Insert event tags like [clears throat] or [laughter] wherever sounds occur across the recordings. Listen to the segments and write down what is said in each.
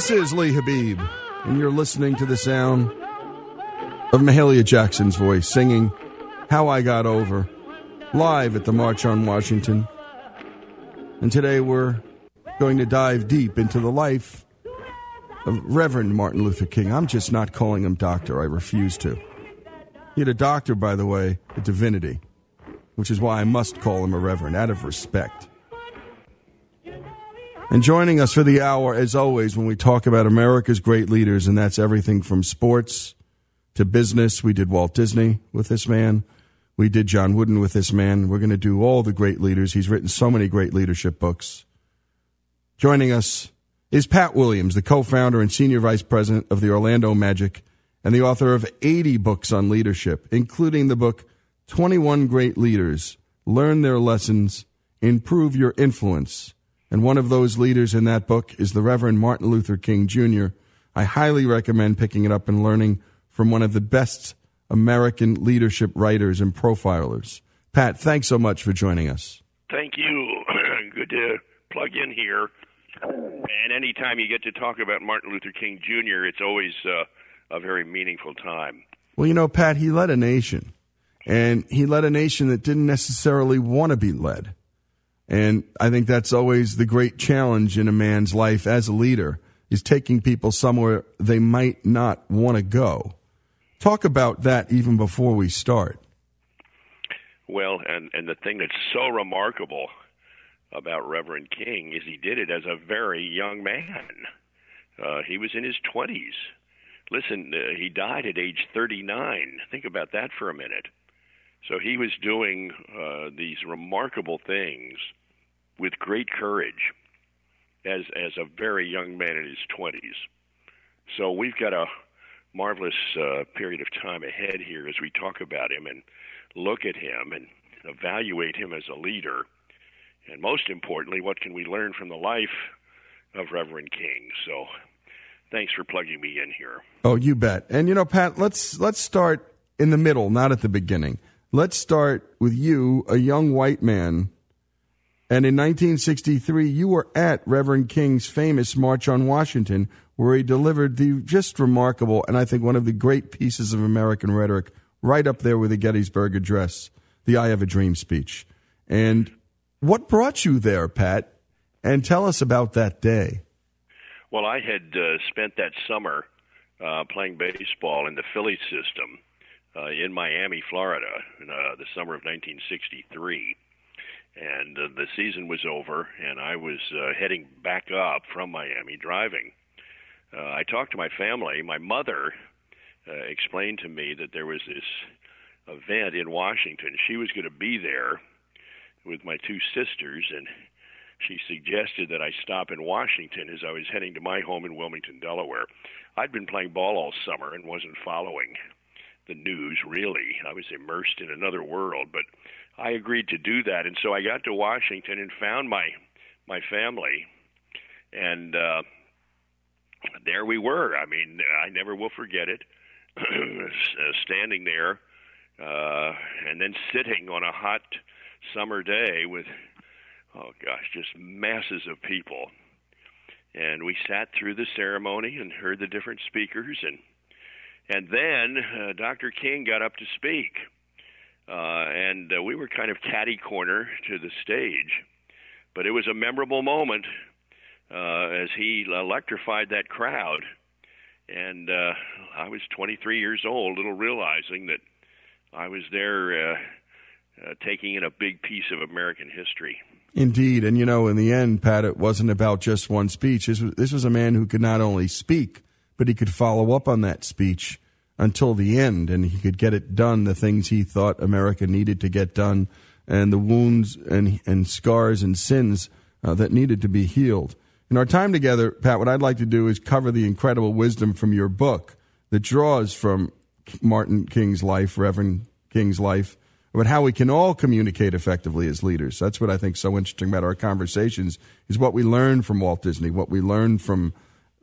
This is Lee Habib, and you're listening to the sound of Mahalia Jackson's voice singing How I Got Over live at the March on Washington. And today we're going to dive deep into the life of Reverend Martin Luther King. I'm just not calling him doctor, I refuse to. He had a doctor, by the way, a divinity, which is why I must call him a reverend out of respect. And joining us for the hour, as always, when we talk about America's great leaders, and that's everything from sports to business. We did Walt Disney with this man. We did John Wooden with this man. We're going to do all the great leaders. He's written so many great leadership books. Joining us is Pat Williams, the co founder and senior vice president of the Orlando Magic and the author of 80 books on leadership, including the book 21 Great Leaders Learn Their Lessons, Improve Your Influence. And one of those leaders in that book is the Reverend Martin Luther King Jr. I highly recommend picking it up and learning from one of the best American leadership writers and profilers. Pat, thanks so much for joining us. Thank you. [clears throat] Good to plug in here. And anytime you get to talk about Martin Luther King Jr., it's always uh, a very meaningful time. Well, you know, Pat, he led a nation, and he led a nation that didn't necessarily want to be led. And I think that's always the great challenge in a man's life as a leader is taking people somewhere they might not want to go. Talk about that even before we start. Well, and and the thing that's so remarkable about Reverend King is he did it as a very young man. Uh, he was in his 20s. Listen, uh, he died at age 39. Think about that for a minute. So he was doing uh, these remarkable things with great courage as as a very young man in his 20s. So we've got a marvelous uh, period of time ahead here as we talk about him and look at him and evaluate him as a leader. And most importantly, what can we learn from the life of Reverend King? So thanks for plugging me in here. Oh, you bet. And you know, Pat, let's let's start in the middle, not at the beginning. Let's start with you, a young white man and in 1963, you were at Reverend King's famous March on Washington, where he delivered the just remarkable and I think one of the great pieces of American rhetoric, right up there with the Gettysburg Address, the I Have a Dream speech. And what brought you there, Pat? And tell us about that day. Well, I had uh, spent that summer uh, playing baseball in the Phillies system uh, in Miami, Florida, in uh, the summer of 1963 and uh, the season was over, and I was uh, heading back up from Miami driving. Uh, I talked to my family. My mother uh, explained to me that there was this event in Washington. She was going to be there with my two sisters, and she suggested that I stop in Washington as I was heading to my home in Wilmington, Delaware. I'd been playing ball all summer and wasn't following the news really. I was immersed in another world, but I agreed to do that, and so I got to Washington and found my my family, and uh, there we were. I mean, I never will forget it. [clears throat] Standing there, uh, and then sitting on a hot summer day with, oh gosh, just masses of people. And we sat through the ceremony and heard the different speakers, and and then uh, Dr. King got up to speak uh, and uh, we were kind of catty corner to the stage. But it was a memorable moment uh, as he electrified that crowd. And uh, I was 23 years old, little realizing that I was there uh, uh, taking in a big piece of American history. Indeed, and you know, in the end, Pat, it wasn't about just one speech. This was this was a man who could not only speak, but he could follow up on that speech until the end, and he could get it done. The things he thought America needed to get done, and the wounds and and scars and sins uh, that needed to be healed. In our time together, Pat, what I'd like to do is cover the incredible wisdom from your book that draws from Martin King's life, Reverend King's life, about how we can all communicate effectively as leaders. That's what I think so interesting about our conversations is what we learn from Walt Disney, what we learn from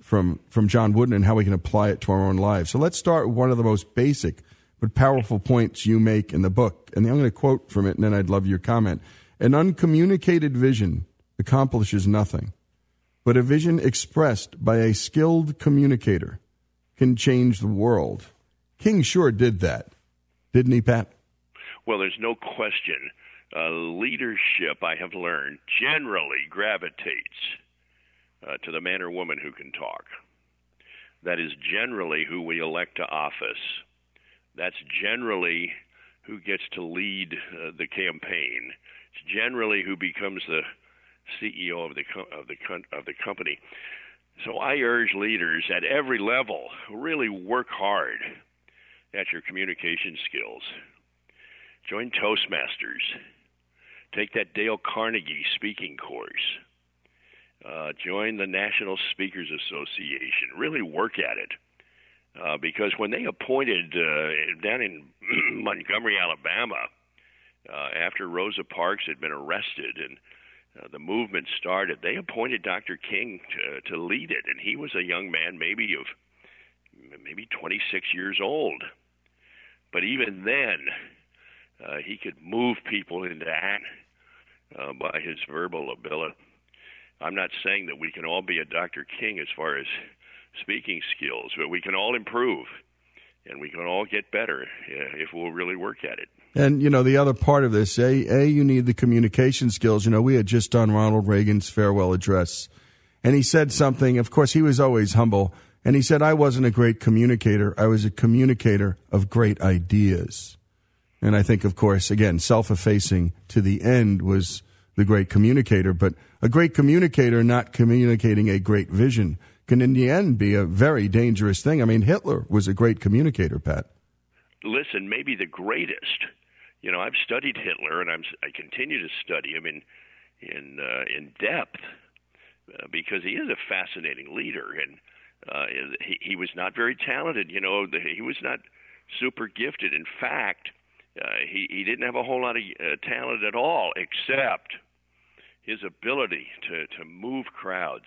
from from John Wooden and how we can apply it to our own lives. So let's start with one of the most basic but powerful points you make in the book. And I'm going to quote from it, and then I'd love your comment. An uncommunicated vision accomplishes nothing. but a vision expressed by a skilled communicator can change the world. King sure did that, didn't he, Pat? Well, there's no question. Uh, leadership, I have learned, generally gravitates uh, to the man or woman who can talk. That is generally who we elect to office. That's generally who gets to lead uh, the campaign. It's generally who becomes the CEO of the of the of the company. So I urge leaders at every level really work hard at your communication skills. Join Toastmasters. Take that Dale Carnegie speaking course. Uh, join the National Speakers Association. Really work at it. Uh, because when they appointed uh, down in [clears throat] Montgomery, Alabama, uh, after Rosa Parks had been arrested and uh, the movement started, they appointed Dr. King to, to lead it, and he was a young man, maybe of maybe 26 years old. But even then, uh, he could move people into act uh, by his verbal ability. I'm not saying that we can all be a Dr. King as far as speaking skills, but we can all improve and we can all get better uh, if we'll really work at it. And you know the other part of this, a a you need the communication skills. You know we had just done Ronald Reagan's farewell address, and he said something. Of course, he was always humble, and he said, "I wasn't a great communicator. I was a communicator of great ideas." And I think, of course, again, self-effacing to the end was the great communicator, but a great communicator not communicating a great vision can in the end be a very dangerous thing. I mean, Hitler was a great communicator, Pat. Listen, maybe the greatest. You know, I've studied Hitler, and I'm I continue to study him in in uh, in depth uh, because he is a fascinating leader, and uh, he he was not very talented. You know, the, he was not super gifted. In fact, uh, he he didn't have a whole lot of uh, talent at all, except his ability to to move crowds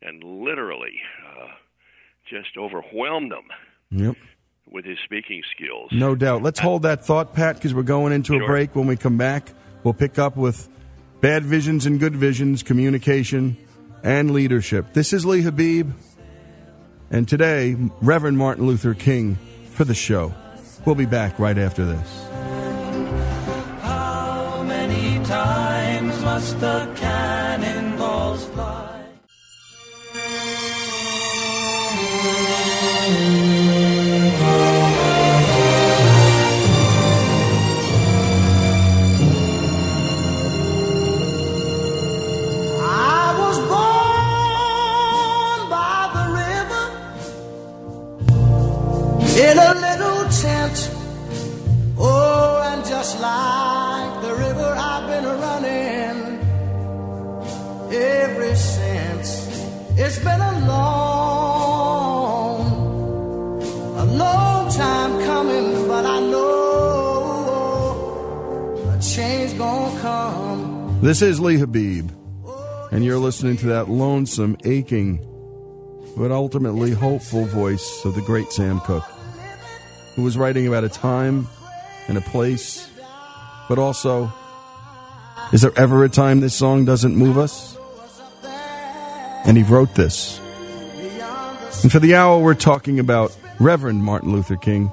and literally uh, just overwhelmed them yep. with his speaking skills. No doubt. Let's hold that thought, Pat, because we're going into Sure. a break. When we come back, we'll pick up with bad visions and good visions, communication, and leadership. This is Lee Habib, and today, Reverend Martin Luther King for the show. We'll be back right after this. Must the cannonballs fly? I was born by the river in a This is Lee Habib, and you're listening to that lonesome, aching, but ultimately hopeful voice of the great Sam Cooke, who was writing about a time and a place, but also, is there ever a time this song doesn't move us? And he wrote this. And for the hour, we're talking about Reverend Martin Luther King.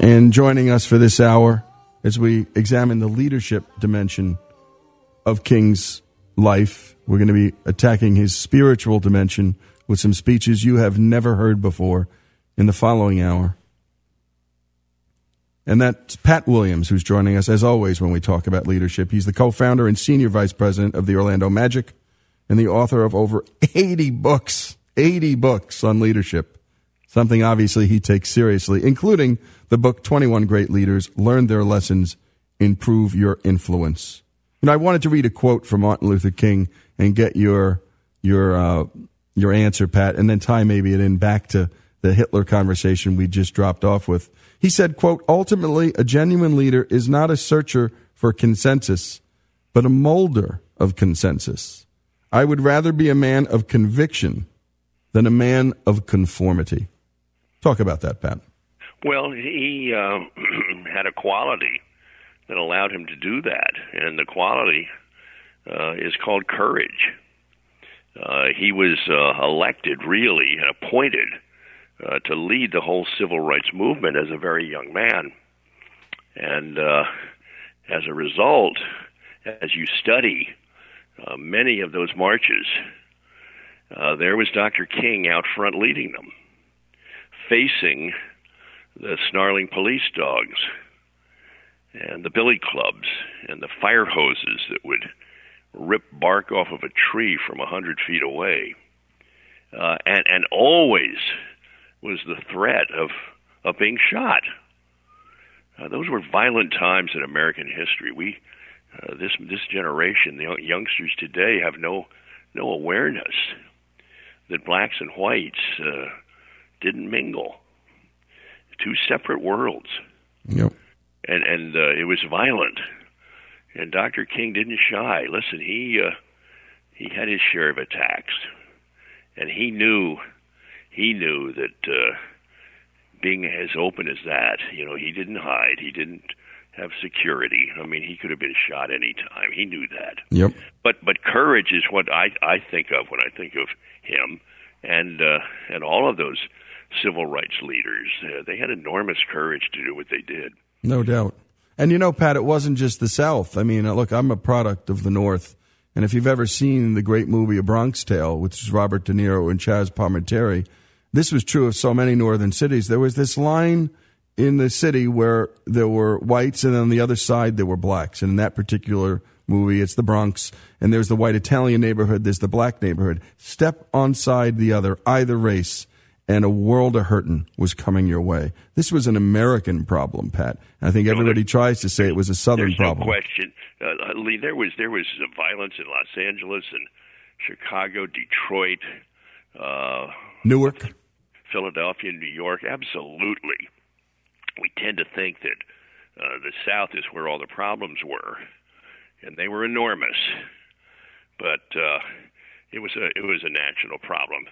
And joining us for this hour as we examine the leadership dimension of King's life. We're going to be attacking his spiritual dimension with some speeches you have never heard before in the following hour. And that's Pat Williams, who's joining us as always when we talk about leadership. He's the co founder and senior vice president of the Orlando Magic and the author of over 80 books, 80 books on leadership. Something obviously he takes seriously, including the book 21 Great Leaders Learn Their Lessons, Improve Your Influence. You know, I wanted to read a quote from Martin Luther King and get your your uh, your answer, Pat, and then tie maybe it in back to the Hitler conversation we just dropped off with. He said, "quote Ultimately, a genuine leader is not a searcher for consensus, but a molder of consensus. I would rather be a man of conviction than a man of conformity." Talk about that, Pat. Well, he uh, [clears throat] had a quality that allowed him to do that, and the quality uh, is called courage. Uh, he was uh, elected, really, and appointed uh, to lead the whole civil rights movement as a very young man. And uh, as a result, as you study uh, many of those marches, there was Dr. King out front leading them, facing the snarling police dogs and the billy clubs and the fire hoses that would rip bark off of a tree from a hundred feet away. Uh, and, and always was the threat of, of being shot. Uh, those were violent times in American history. We, uh, this this generation, the youngsters today, have no no awareness that blacks and whites uh, didn't mingle. Two separate worlds. Yep. And and uh, it was violent. And Dr. King didn't shy. Listen, he uh, he had his share of attacks, and he knew he knew that uh, being as open as that, you know, he didn't hide. He didn't have security. I mean, he could have been shot any time. He knew that. Yep. But but courage is what I I think of when I think of him, and uh, and all of those civil rights leaders. Uh, they had enormous courage to do what they did. No doubt. And you know, Pat, it wasn't just the South. I mean, uh, look, I'm a product of the North. And if you've ever seen the great movie A Bronx Tale, which is Robert De Niro and Chazz Palminteri, this was true of so many northern cities. There was this line in the city where there were whites, and on the other side there were blacks. And in that particular movie, it's the Bronx, and there's the white Italian neighborhood, there's the black neighborhood. Step on side the other, either race, and a world of hurting was coming your way. This was an American problem, Pat. I think everybody tries to say it was a Southern There's problem. no question, uh, Lee. There was there was violence in Los Angeles and Chicago, Detroit, uh, Newark. Philadelphia, New York. Absolutely, we tend to think that uh, the South is where all the problems were, and they were enormous. But uh, it was a it was a national problem.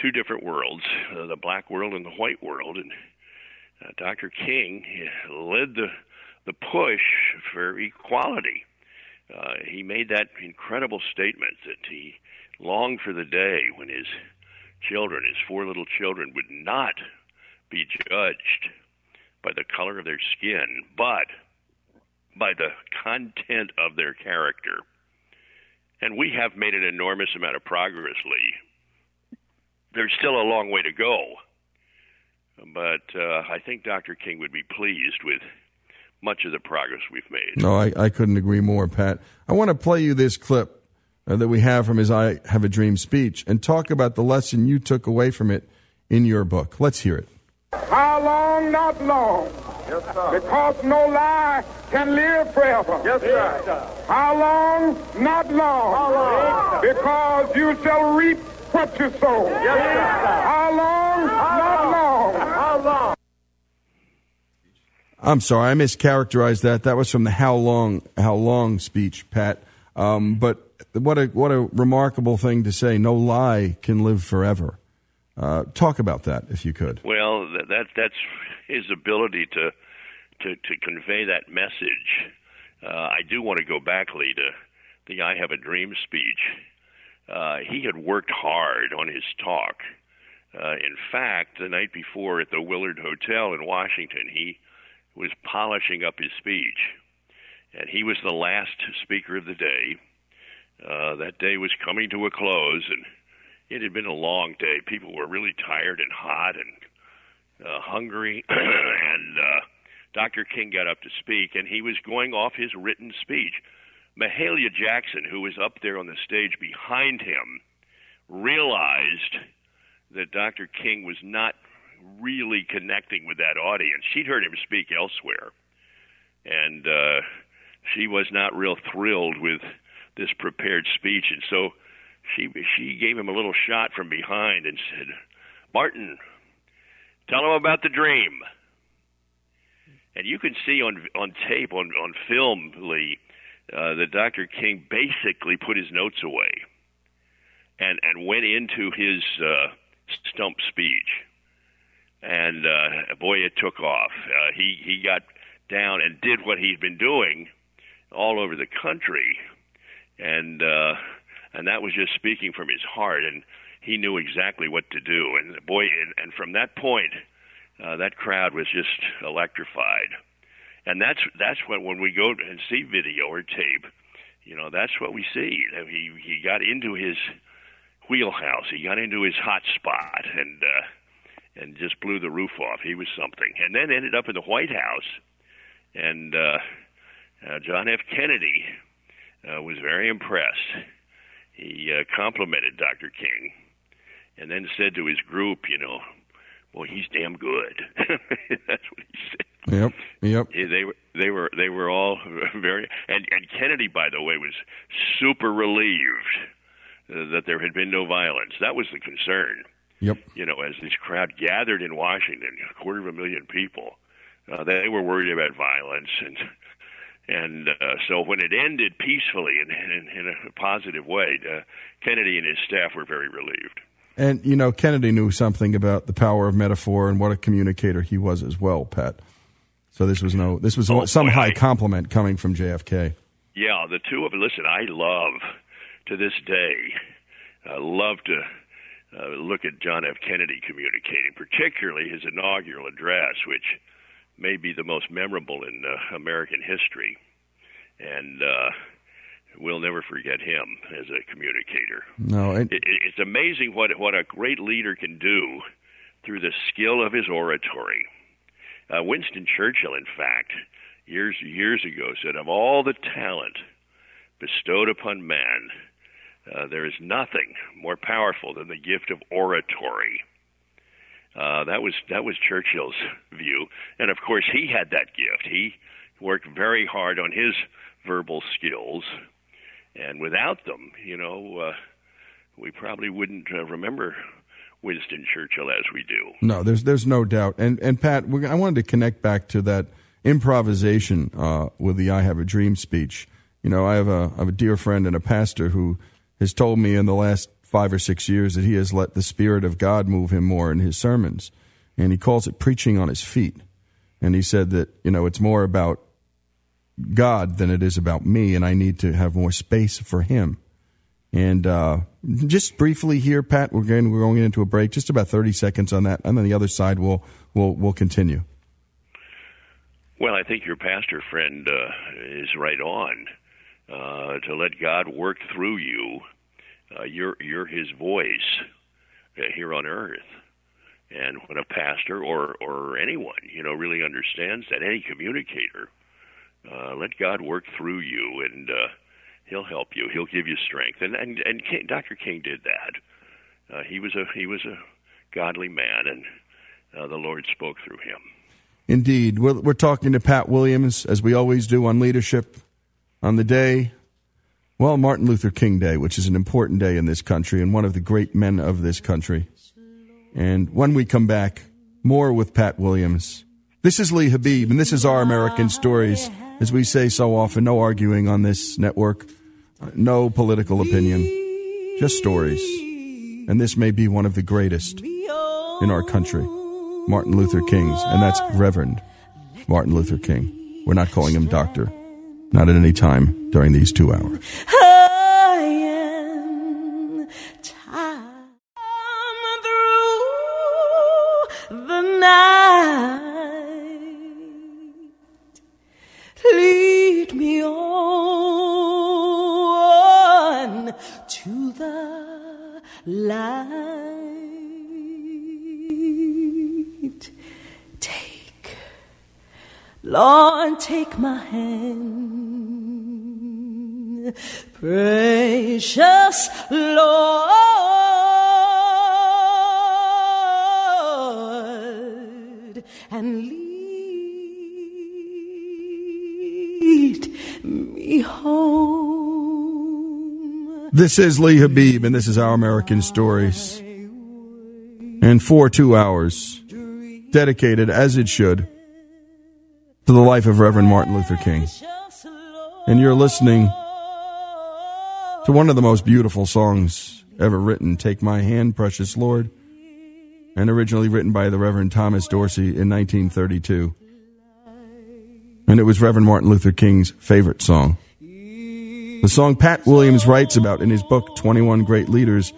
Two different worlds, uh, the black world and the white world, and uh, Dr. King led the the push for equality. Uh, he made that incredible statement that he longed for the day when his children, his four little children, would not be judged by the color of their skin, but by the content of their character. And we have made an enormous amount of progress, Lee. There's still a long way to go. But uh, I think Dr. King would be pleased with much of the progress we've made. No, I, I couldn't agree more, Pat. I want to play you this clip uh, that we have from his I Have a Dream speech and talk about the lesson you took away from it in your book. Let's hear it. How long? Not long. Yes, sir. Because no lie can live forever. Yes, sir. How long? Not long. How long? Because you shall reap what you sow. Yes, sir. How long? Not long. How long? I'm sorry, I mischaracterized that. That was from the How Long How Long speech, Pat. Um, but what a what a remarkable thing to say. No lie can live forever. Uh, talk about that if you could. Well, that, that that's his ability to to to convey that message. Uh, I do want to go back, Lee, to the "I Have a Dream" speech. Uh, he had worked hard on his talk. Uh, in fact, the night before at the Willard Hotel in Washington, he was polishing up his speech, and he was the last speaker of the day. Uh, that day was coming to a close, and it had been a long day. People were really tired and hot and uh, hungry, [clears throat] and uh, Dr. King got up to speak, and he was going off his written speech. Mahalia Jackson, who was up there on the stage behind him, realized that Dr. King was not really connecting with that audience. She'd heard him speak elsewhere, and uh, she was not real thrilled with this prepared speech, and so she she gave him a little shot from behind and said, "Martin, tell him about the dream." And you can see on on tape on on film, Lee, uh, that Dr. King basically put his notes away and and went into his uh, stump speech. And uh, boy, it took off. Uh, he he got down and did what he'd been doing all over the country, and uh, and that was just speaking from his heart, and he knew exactly what to do. And boy, and, and from that point, uh, that crowd was just electrified. And that's that's what when we go and see video or tape, you know, that's what we see. He he got into his wheelhouse. He got into his hot spot and uh, and just blew the roof off. He was something. And then ended up in the White House. And uh, uh, John F. Kennedy uh, was very impressed. He uh, complimented Dr. King, and then said to his group, you know, well, he's damn good. [laughs] That's what he said. Yep, yep. They were they were they were all [laughs] very and and Kennedy, by the way, was super relieved uh, that there had been no violence. That was the concern. Yep. You know, as this crowd gathered in Washington, a quarter of a million people, uh, they were worried about violence and. And uh, so when it ended peacefully and in, in, in a positive way, uh, Kennedy and his staff were very relieved. And you know, Kennedy knew something about the power of metaphor and what a communicator he was as well, Pat. So this was no, this was Oh, some boy, high I- compliment coming from JFK. Yeah, the two of them. listen. I love to this day. I love to uh, look at John F. Kennedy communicating, particularly his inaugural address, which may be the most memorable in uh, American history, and uh, we'll never forget him as a communicator. No, It, it- it's amazing what what a great leader can do through the skill of his oratory. Uh, Winston Churchill, in fact, years years ago, said, "Of all the talent bestowed upon man, uh, there is nothing more powerful than the gift of oratory." Uh, that was that was Churchill's view, and of course he had that gift. He worked very hard on his verbal skills, and without them, you know, uh, we probably wouldn't uh, remember Winston Churchill as we do. no, there's there's no doubt. And and Pat, I wanted to connect back to that improvisation uh, with the "I Have a Dream" speech. You know, I have a I have a dear friend and a pastor who has told me in the last five or six years that he has let the Spirit of God move him more in his sermons, and he calls it preaching on his feet. And he said that you know it's more about God than it is about me, and I need to have more space for Him. And uh, just briefly here, Pat, we're going we're going into a break. Just about thirty seconds on that, and then the other side we'll we'll we'll continue. Well, I think your pastor friend uh, is right on. Uh, to let God work through you, uh, you're you're His voice uh, here on earth. And when a pastor or or anyone you know really understands that, any communicator, uh, let God work through you, and uh, He'll help you. He'll give you strength. And and and King, Dr. King did that. Uh, he was a he was a godly man, and uh, the Lord spoke through him. Indeed, we're, we're talking to Pat Williams as we always do on leadership on the day. Well, Martin Luther King Day, which is an important day in this country and one of the great men of this country. And when we come back, more with Pat Williams. This is Lee Habib, and this is Our American Stories. As we say so often, no arguing on this network, no political opinion, just stories. And this may be one of the greatest in our country, Martin Luther King's, and that's Reverend Martin Luther King. We're not calling him doctor, not at any time during these two hours. Light. Take, Lord, take my hand, precious Lord, and lead me home. This is Lee Habib, and this is Our American Stories. And for two hours, dedicated as it should to the life of Reverend Martin Luther King. And you're listening to one of the most beautiful songs ever written, Take My Hand, Precious Lord, and originally written by the Reverend Thomas Dorsey in 1932. And it was Reverend Martin Luther King's favorite song. The song Pat Williams writes about in his book, 21 Great Leaders,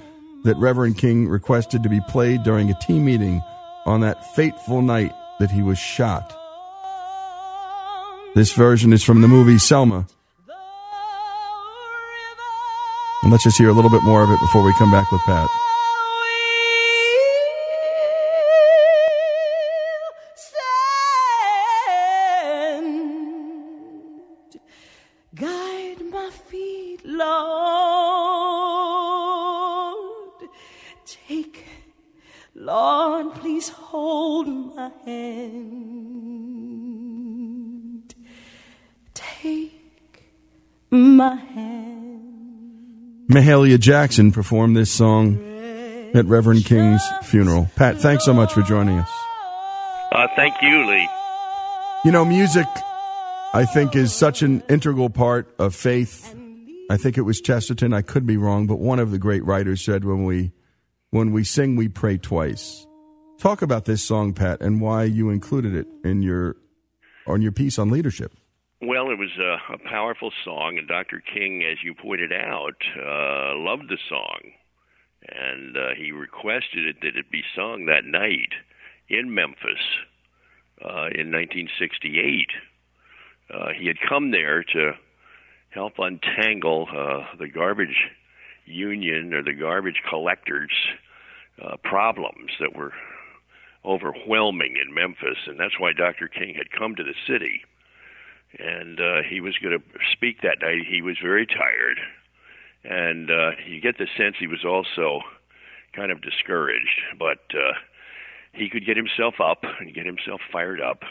that Reverend King requested to be played during a team meeting on that fateful night that he was shot. This version is from the movie Selma. And let's just hear a little bit more of it before we come back with Pat. My hand. Mahalia Jackson performed this song at Reverend King's funeral. Pat, thanks so much for joining us. Uh, thank you, Lee. You know, music, I think, is such an integral part of faith. I think it was Chesterton. I could be wrong, but one of the great writers said, "When we, when we sing, we pray twice." Talk about this song, Pat, and why you included it in your on your piece on leadership. Well, it was a, a powerful song, and Dr. King, as you pointed out, uh, loved the song, and uh, he requested it that it be sung that night in Memphis uh, in 1968. Uh, he had come there to help untangle uh, the garbage union or the garbage collectors' uh, problems that were overwhelming in Memphis, and that's why Dr. King had come to the city. And uh, he was going to speak that night. He was very tired, and uh, you get the sense he was also kind of discouraged, but uh, he could get himself up and get himself fired up,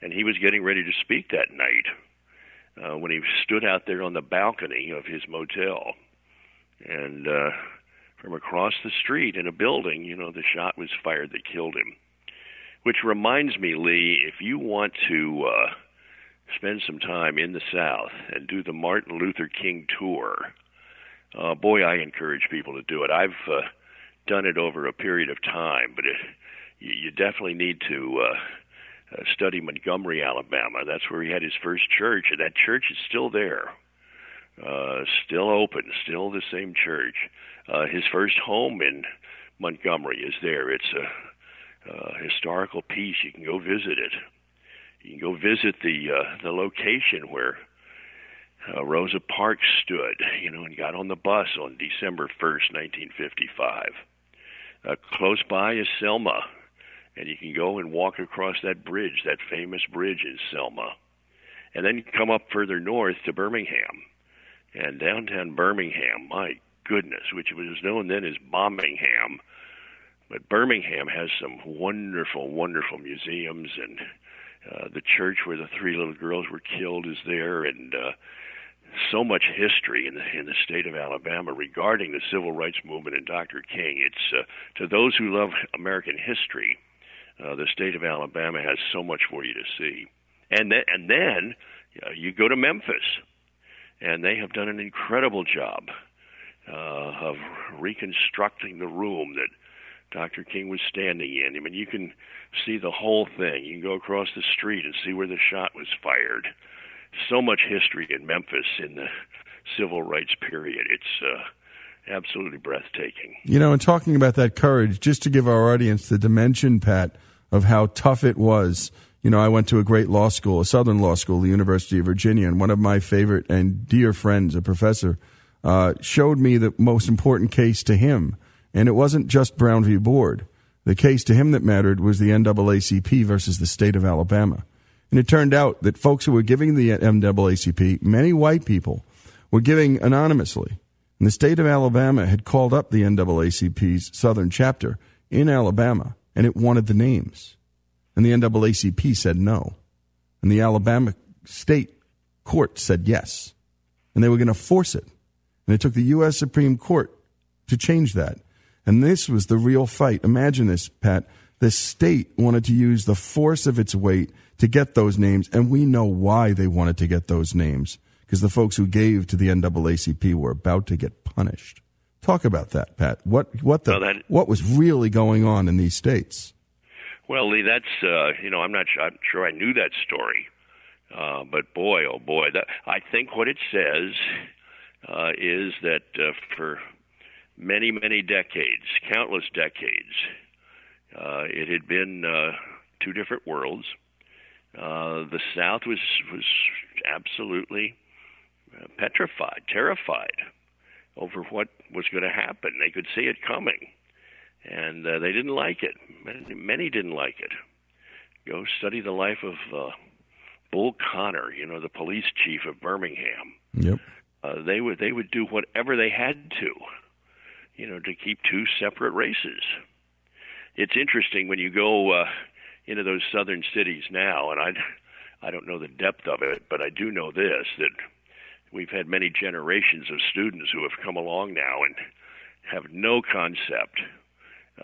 and he was getting ready to speak that night uh, when he stood out there on the balcony of his motel, and uh, from across the street in a building, you know, the shot was fired that killed him. Which reminds me, Lee, if you want to uh, spend some time in the South and do the Martin Luther King tour, uh, boy, I encourage people to do it. I've uh, done it over a period of time, but it, you, you definitely need to uh, uh, study Montgomery, Alabama. That's where he had his first church, and that church is still there, uh, still open, still the same church. Uh, his first home in Montgomery is there. It's a uh, historical piece. You can go visit it. You can go visit the uh, the location where uh, Rosa Parks stood, you know, and got on the bus on December 1st, 1955. Uh, close by is Selma, and you can go and walk across that bridge, that famous bridge in Selma, and then you come up further north to Birmingham, and downtown Birmingham. My goodness, which was known then as Bombingham, but Birmingham has some wonderful, wonderful museums, and uh, the church where the three little girls were killed is there, and uh, so much history in the in the state of Alabama regarding the civil rights movement and Dr. King. It's uh, to those who love American history, uh, the state of Alabama has so much for you to see. And then and then uh, you go to Memphis, and they have done an incredible job uh, of reconstructing the room that Dr. King was standing in. I mean, you can see the whole thing. You can go across the street and see where the shot was fired. So much history in Memphis in the civil rights period. It's uh, absolutely breathtaking. You know, and talking about that courage, just to give our audience the dimension, Pat, of how tough it was. You know, I went to a great law school, a Southern law school, the University of Virginia, and one of my favorite and dear friends, a professor, uh, showed me the most important case to him. And it wasn't just Brown v. Board. The case to him that mattered was the NAACP versus the state of Alabama. And it turned out that folks who were giving the NAACP, many white people, were giving anonymously. And the state of Alabama had called up the NAACP's southern chapter in Alabama, and it wanted the names. And the NAACP said no. And the Alabama state court said yes. And they were going to force it. And it took the U.S. Supreme Court to change that. And this was the real fight. Imagine this, Pat. The state wanted to use the force of its weight to get those names, and we know why they wanted to get those names because the folks who gave to the NAACP were about to get punished. Talk about that, Pat. What what the Well, that- what was really going on in these states? Well, Lee, that's uh, you know, I'm not sure, I'm sure I knew that story, uh, but boy, oh boy, that I think what it says uh, is that uh, for many, many decades, countless decades, uh, it had been uh, two different worlds. Uh, the South was was absolutely uh, petrified, terrified over what was going to happen. They could see it coming, and uh, they didn't like it. Many, many didn't like it. Go study the life of uh, Bull Connor, you know, the police chief of Birmingham. Yep. Uh, they would they would do whatever they had to, you know, to keep two separate races. It's interesting when you go uh, into those southern cities now, and I I don't know the depth of it, but I do know this that we've had many generations of students who have come along now and have no concept,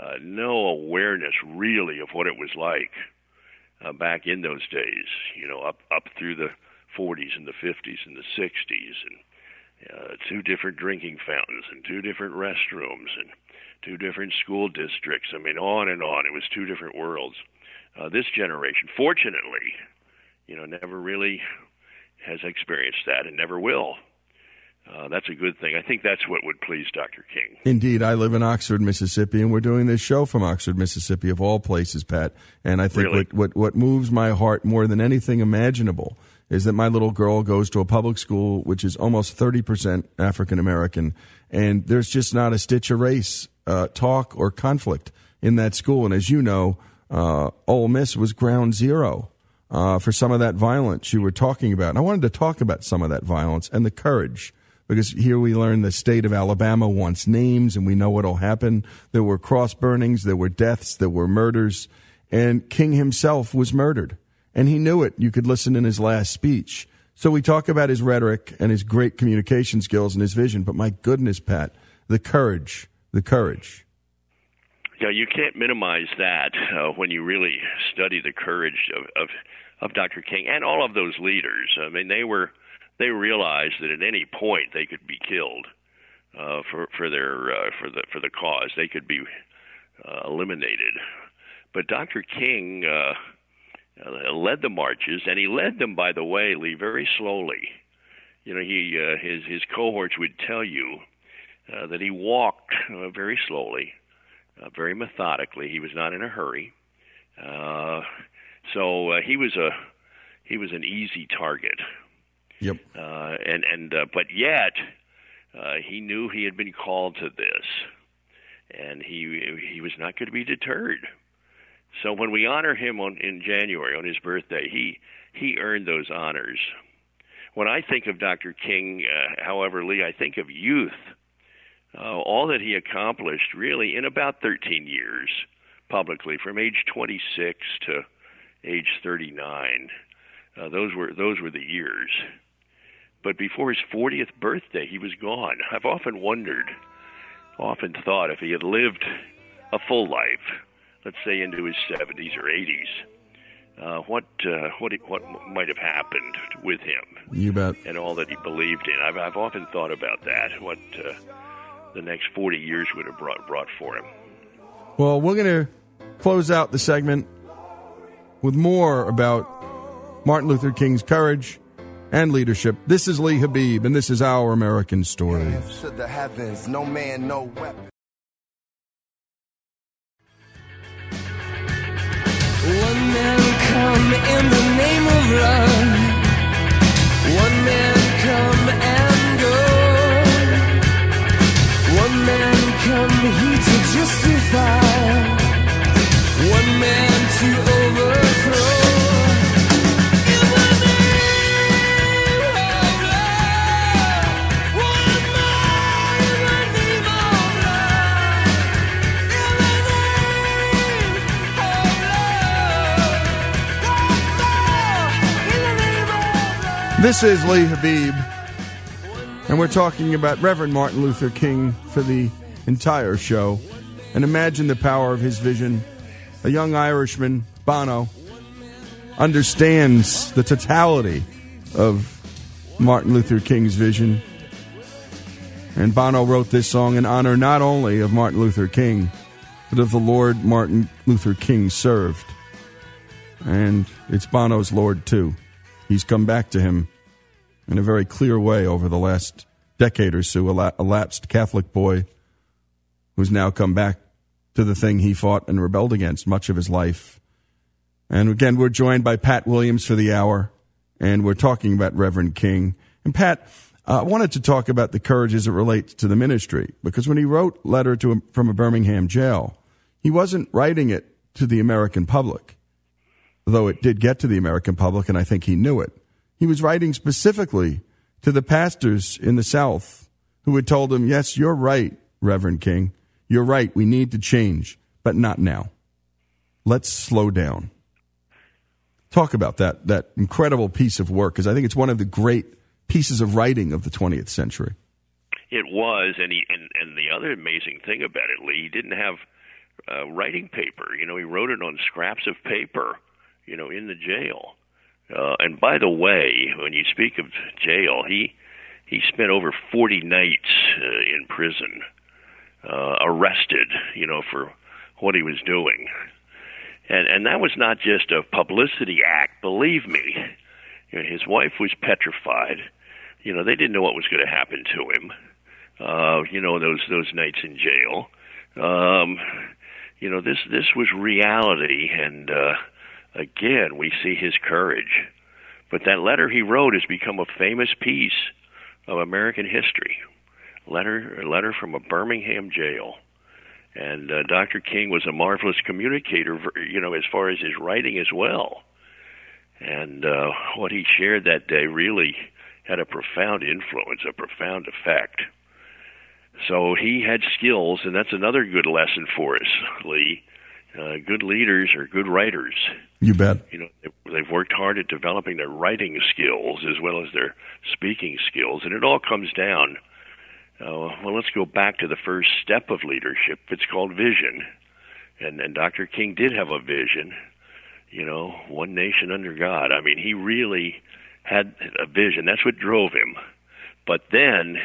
uh, no awareness really of what it was like uh, back in those days. You know, up up through the 40s and the 50s and the 60s, and uh, two different drinking fountains and two different restrooms and two different school districts. I mean, on and on. It was two different worlds. Uh, this generation, fortunately, you know, never really has experienced that and never will. Uh, that's a good thing. I think that's what would please Dr. King. Indeed, I live in Oxford, Mississippi, and we're doing this show from Oxford, Mississippi, of all places, Pat. And I think Really? what, what what moves my heart more than anything imaginable is that my little girl goes to a public school which is almost thirty percent African American, and there's just not a stitch of race uh, talk or conflict in that school. And as you know, uh, Ole Miss was ground zero uh, for some of that violence you were talking about. And I wanted to talk about some of that violence and the courage because here we learn the state of Alabama wants names and we know what'll happen. There were cross burnings, there were deaths, there were murders, and King himself was murdered. And he knew it. You could listen in his last speech. So we talk about his rhetoric and his great communication skills and his vision, but my goodness, Pat, the courage, the courage. Yeah, you can't minimize that uh, when you really study the courage of, of of Dr. King and all of those leaders. I mean, they were they realized that at any point they could be killed uh, for for their uh, for the for the cause. They could be uh, eliminated. But Dr. King uh, uh, led the marches, and he led them, by the way, Lee, very slowly. You know, he uh, his his cohorts would tell you uh, that he walked uh, very slowly, uh, very methodically. He was not in a hurry. Uh, so uh, he was a he was an easy target. Yep. Uh, and and uh, but yet uh, he knew he had been called to this, and he he was not going to be deterred. So when we honor him on in January on his birthday, he he earned those honors. When I think of Dr. King, uh, however, Lee, I think of youth. Uh, all that he accomplished really in about 13 years publicly, from age 26 to age 39. Uh, those were those were the years. But before his 40th birthday, he was gone. I've often wondered, often thought, if he had lived a full life, let's say into his 70s or 80s, uh, what uh, what what might have happened with him You bet. and all that he believed in. I've I've often thought about that. What uh, the next 40 years would have brought brought for him. Well, we're going to close out the segment with more about Martin Luther King's courage and leadership. This is Lee Habib, and this is Our American Story. Come in the name of love. One man come and go. One man come here to justify. One man to This is Lee Habib, and we're talking about Reverend Martin Luther King for the entire show. And imagine the power of his vision. A young Irishman, Bono, understands the totality of Martin Luther King's vision. And Bono wrote this song in honor not only of Martin Luther King, but of the Lord Martin Luther King served. And it's Bono's Lord, too. He's come back to him in a very clear way over the last decade or so, a la- a lapsed Catholic boy who's now come back to the thing he fought and rebelled against much of his life. And again, we're joined by Pat Williams for the hour, and we're talking about Reverend King. And Pat, uh, I wanted to talk about the courage as it relates to the ministry, because when he wrote letter to a, from a Birmingham jail, he wasn't writing it to the American public, though it did get to the American public, and I think he knew it. He was writing specifically to the pastors in the South who had told him, Yes, you're right, Reverend King. You're right. We need to change, but not now. Let's slow down. Talk about that, that incredible piece of work, because I think it's one of the great pieces of writing of the 20th century. It was, and he and, and the other amazing thing about it, Lee, he didn't have uh, writing paper. You know, he wrote it on scraps of paper. You know, in the jail. Uh, and by the way, when you speak of jail, he he spent over 40 nights uh, in prison, uh, arrested. You know, for what he was doing, and and that was not just a publicity act. Believe me, you know, his wife was petrified. You know, they didn't know what was going to happen to him. Uh, you know, those those nights in jail. Um, you know, this this was reality, and uh, again, we see his courage. But that letter he wrote has become a famous piece of American history. Letter a letter from a Birmingham jail. And uh, Dr. King was a marvelous communicator, you know, as far as his writing as well. And uh, what he shared that day really had a profound influence, a profound effect. So he had skills, and that's another good lesson for us, Lee. Uh, good leaders are good writers. You bet. You know, they've worked hard at developing their writing skills as well as their speaking skills, and it all comes down. Uh, well, let's go back to the first step of leadership. It's called vision, and and Dr. King did have a vision. You know, one nation under God. I mean, he really had a vision. That's what drove him. But then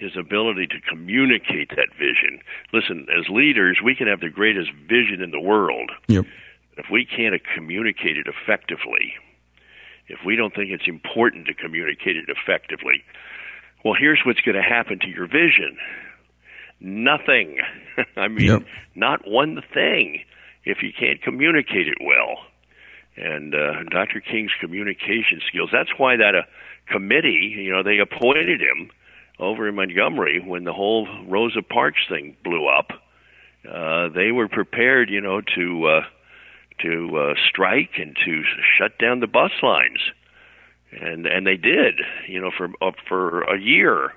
his ability to communicate that vision. Listen, as leaders, we can have the greatest vision in the world. Yep. If we can't communicate it effectively, if we don't think it's important to communicate it effectively, well, here's what's going to happen to your vision nothing. [laughs] I mean, Yep. not one thing if you can't communicate it well. And uh, Dr. King's communication skills, that's why that uh, committee, you know, they appointed him over in Montgomery when the whole Rosa Parks thing blew up. Uh, they were prepared, you know, to uh, to uh, strike and to shut down the bus lines, and and they did, you know, for uh, for a year,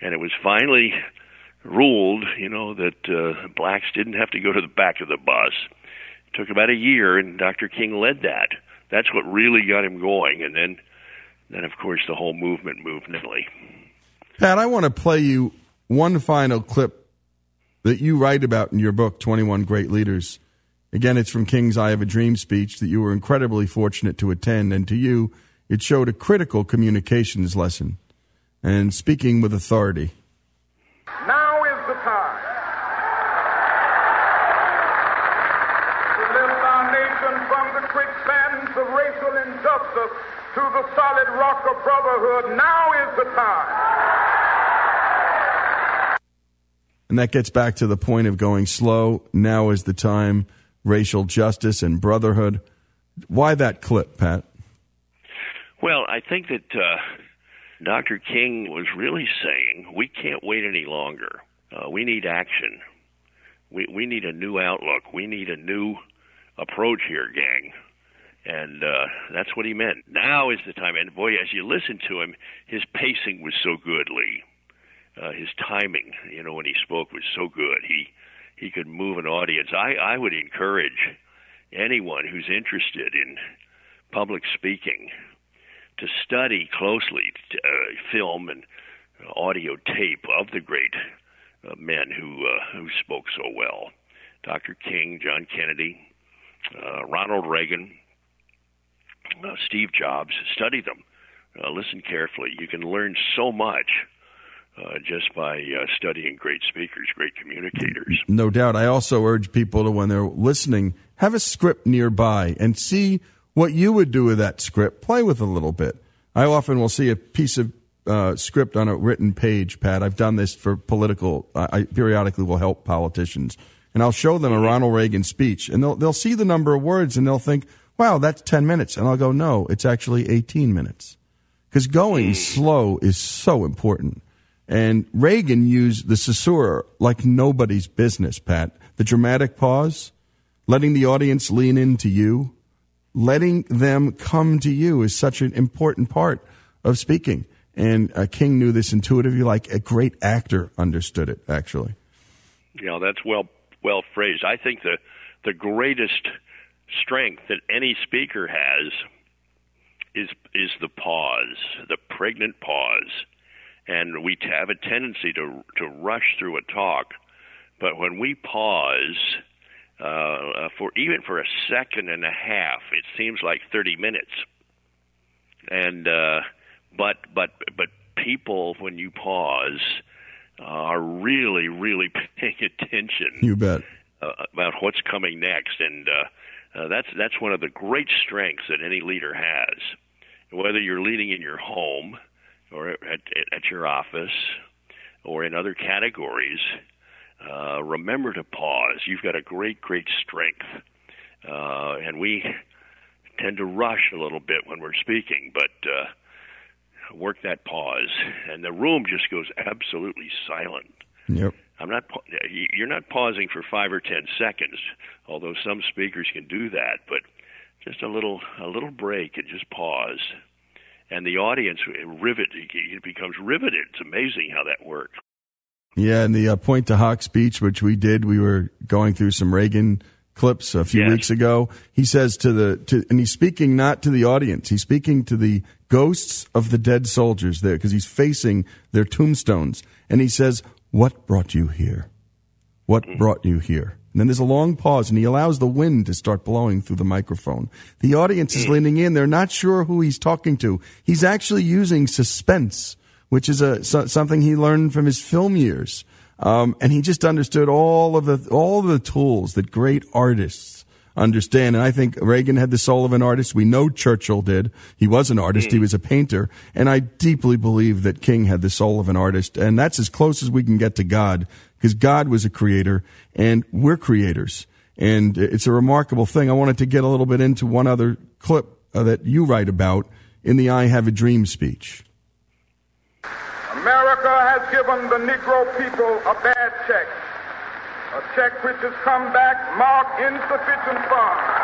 and it was finally ruled, you know, that uh, blacks didn't have to go to the back of the bus. It took about a year, and Dr. King led that. That's what really got him going, and then then of course the whole movement moved nimbly. Pat, I want to play you one final clip that you write about in your book, 21 Great Leaders. Again, it's from King's I Have a Dream speech that you were incredibly fortunate to attend, and to you, it showed a critical communications lesson and speaking with authority. Now is the time to lift our nation from the quicksands of racial injustice to the solid rock of brotherhood. Now is the time. And that gets back to the point of going slow. Now is the time, racial justice and brotherhood. Why that clip, Pat? Well, I think that uh, Dr. King was really saying we can't wait any longer. Uh, we need action. We we need a new outlook. We need a new approach here, gang. And uh, that's what he meant. Now is the time. And boy, as you listen to him, his pacing was so good, Lee. Uh, his timing, you know, when he spoke was so good. He he could move an audience. I I would encourage anyone who's interested in public speaking to study closely uh, film and audio tape of the great uh, men who uh, who spoke so well. Dr. King, John Kennedy, uh, Ronald Reagan, uh, Steve Jobs. Study them. Uh, listen carefully. You can learn so much uh, just by uh, studying great speakers, great communicators. No doubt. I also urge people to, when they're listening, have a script nearby and see what you would do with that script. Play with it a little bit. I often will see a piece of uh, script on a written page, Pat. I've done this for political. I periodically will help politicians, and I'll show them a Ronald Reagan speech, and they'll they'll see the number of words, and they'll think, "Wow, that's ten minutes," and I'll go, "No, it's actually eighteen minutes," because going slow is so important. And Reagan used the caesura like nobody's business, Pat. The dramatic pause, letting the audience lean into you, letting them come to you is such an important part of speaking. And uh, King knew this intuitively, like a great actor understood it, actually. Yeah, that's well well phrased. I think the the greatest strength that any speaker has is is the pause, the pregnant pause. And we have a tendency to to rush through a talk, but when we pause uh, for even for a second and a half, it seems like 30 minutes. And uh, but but but people, when you pause, uh, are really really [laughs] paying attention You bet. about what's coming next, and uh, uh, that's that's one of the great strengths that any leader has. Whether you're leading in your home, or at, at your office, or in other categories, uh, remember to pause. You've got a great great strength, uh, and we tend to rush a little bit when we're speaking, but. Uh, work that pause, and the room just goes absolutely silent. Yep. I'm not. You're not pausing for five or ten seconds, although some speakers can do that. But just a little, a little break and just pause, and the audience rivet. It becomes riveted. It's amazing how that works. Yeah, and the uh, Pointe du Hoc speech, which we did, we were going through some Reagan clips a few Yes. weeks ago. He says to the, to, and he's speaking not to the audience, he's speaking to the ghosts of the dead soldiers there because he's facing their tombstones. And he says, What brought you here? What brought you here? And then there's a long pause, and he allows the wind to start blowing through the microphone. The audience is leaning in. They're not sure who he's talking to. He's actually using suspense, which is a, so, something he learned from his film years. Um, and he just understood all of the all of the tools that great artists understand. And I think Reagan had the soul of an artist. We know Churchill did. He was an artist. He was a painter. And I deeply believe that King had the soul of an artist. And that's as close as we can get to God because God was a creator and we're creators. And it's a remarkable thing. I wanted to get a little bit into one other clip uh, that you write about in the I Have a Dream speech. America has given the Negro people a bad check, a check which has come back marked insufficient funds.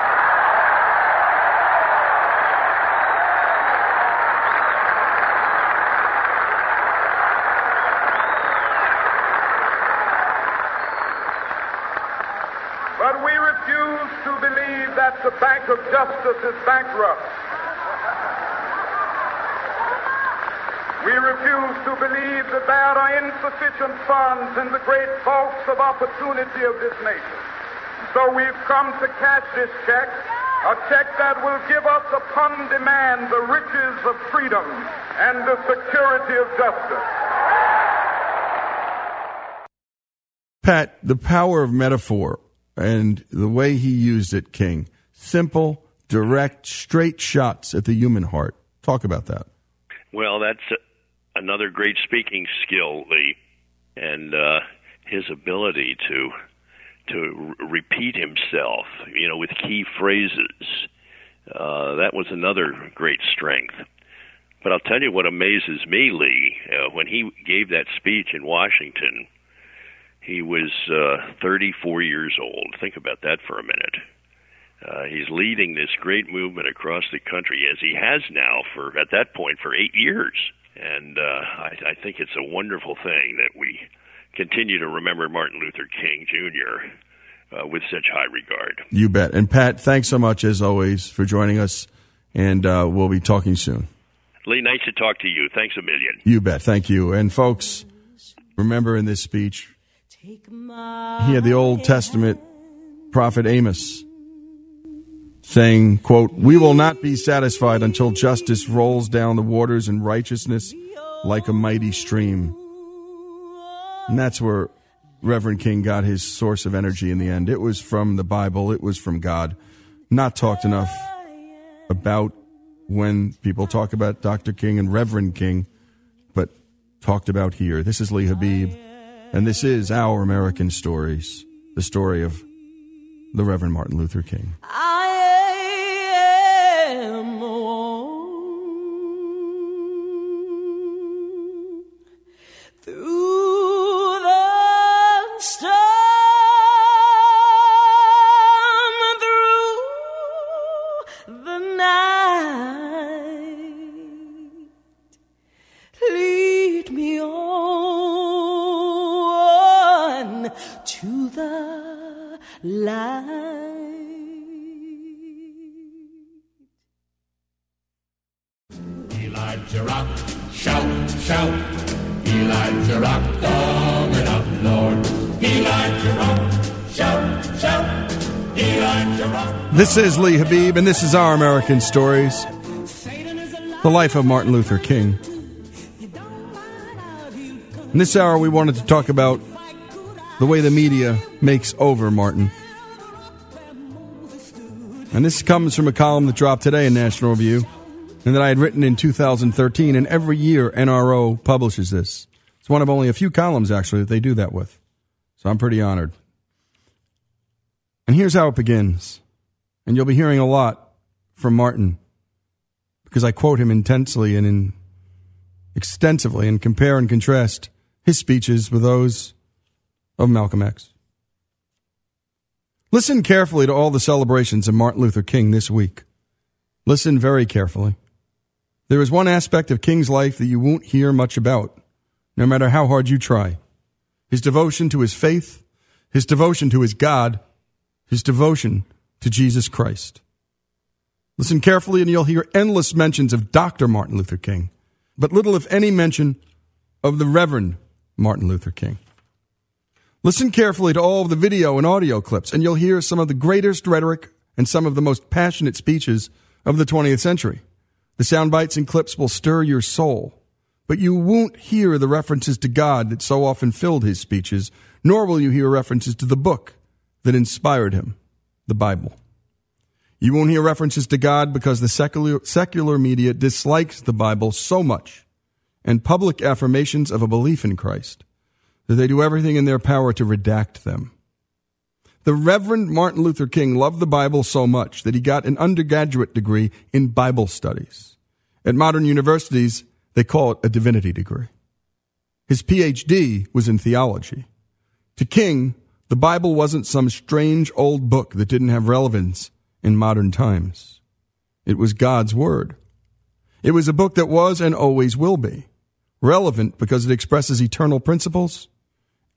But we to believe that the Bank of Justice is bankrupt. We refuse to believe that there are insufficient funds in the great vaults of opportunity of this nation. So we've come to cash this check, a check that will give us upon demand the riches of freedom and the security of justice. Pat, the power of metaphor and the way he used it, King. Simple, direct, straight shots at the human heart. Talk about that. Well, that's another great speaking skill, Lee, and uh, his ability to to repeat himself, you know, with key phrases. Uh, that was another great strength. But I'll tell you what amazes me, Lee, uh, when he gave that speech in Washington. He was uh, 34 years old. Think about that for a minute. Uh, he's leading this great movement across the country as he has now for at that point for eight years, and uh, I, I think it's a wonderful thing that we continue to remember Martin Luther King Jr. Uh, with such high regard. You bet. And Pat, thanks so much as always for joining us, and uh, we'll be talking soon. Lee, nice to talk to you. Thanks a million. You bet. Thank you. And folks, remember in this speech, he had the Old Testament prophet Amos saying, quote, We will not be satisfied until justice rolls down the waters and righteousness like a mighty stream. And that's where Reverend King got his source of energy in the end. It was from the Bible, it was from God. Not talked enough about when people talk about Dr. King and Reverend King. but talked about here. This is Lee Habeeb, and this is Our American Stories, the story of the Reverend Martin Luther King. I Elijah Rock, shout, shout. Elijah Rock, coming up, Lord. Elijah Rock, shout, shout. Elijah Rock. This is Lee Habeeb, and this is Our American Stories, the life of Martin Luther King. In this hour, we wanted to talk about the way the media makes over Martin. And this comes from a column that dropped today in National Review and that I had written in 2013. And every year, NRO publishes this. It's one of only a few columns, actually, that they do that with. So I'm pretty honored. And here's how it begins. And you'll be hearing a lot from Martin because I quote him intensely and in extensively and compare and contrast his speeches with those of Malcolm X. Listen carefully to all the celebrations of Martin Luther King this week. Listen very carefully. There is one aspect of King's life that you won't hear much about, no matter how hard you try his devotion to his faith, his devotion to his God, his devotion to Jesus Christ. Listen carefully, and you'll hear endless mentions of Dr. Martin Luther King, but little, if any, mention of the Reverend Martin Luther King. Listen carefully to all of the video and audio clips, and you'll hear some of the greatest rhetoric and some of the most passionate speeches of the 20th century. The sound bites and clips will stir your soul, but you won't hear the references to God that so often filled his speeches, nor will you hear references to the book that inspired him, the Bible. You won't hear references to God because the secular, secular media dislikes the Bible so much and public affirmations of a belief in Christ that they do everything in their power to redact them. The Reverend Martin Luther King loved the Bible so much that he got an undergraduate degree in Bible studies. At modern universities, they call it a divinity degree. His PhD was in theology. To King, the Bible wasn't some strange old book that didn't have relevance in modern times. It was God's Word. It was a book that was and always will be relevant because it expresses eternal principles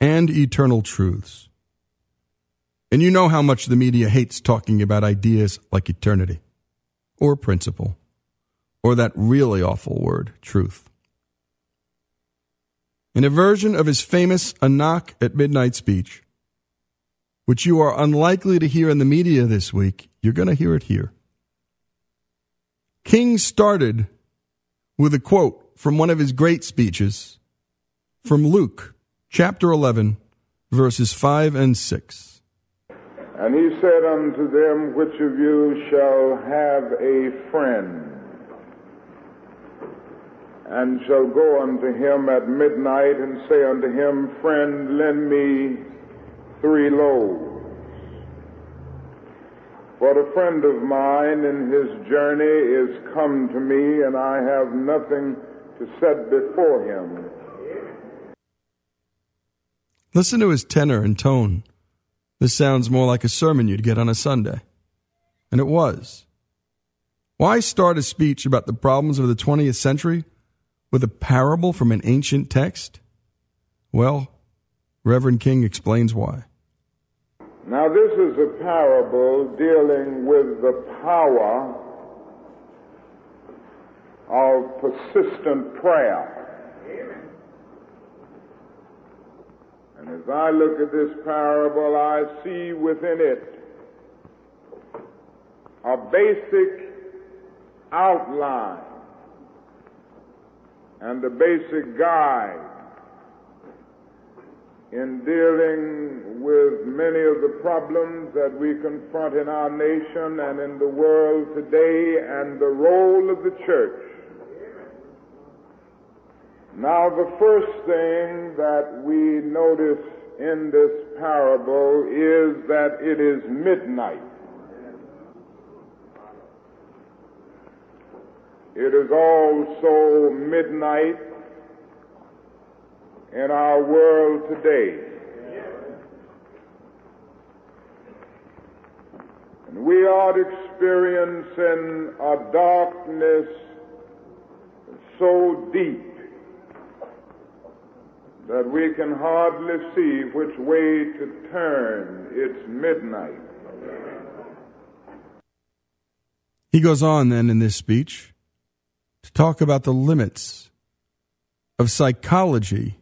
and eternal truths. And you know how much the media hates talking about ideas like eternity or principle or that really awful word, truth. In a version of his famous A Knock at Midnight speech, which you are unlikely to hear in the media this week, you're going to hear it here. King started with a quote from one of his great speeches from Luke chapter 11, verses 5 and 6. And he said unto them, Which of you shall have a friend, and shall go unto him at midnight, and say unto him, Friend, lend me three loaves? For a friend of mine in his journey is come to me, and I have nothing to set before him. Listen to his tenor and tone. This sounds more like a sermon you'd get on a Sunday. And it was. Why start a speech about the problems of the 20th century with a parable from an ancient text? Well, Reverend King explains why. Now, this is a parable dealing with the power of persistent prayer. And as I look at this parable, I see within it a basic outline and a basic guide in dealing with many of the problems that we confront in our nation and in the world today and the role of the church Now, the first thing that we notice in this parable is that it is midnight. It is also midnight in our world today. And we are experiencing a darkness so deep that we can hardly see which way to turn. It's midnight. He goes on then in this speech to talk about the limits of psychology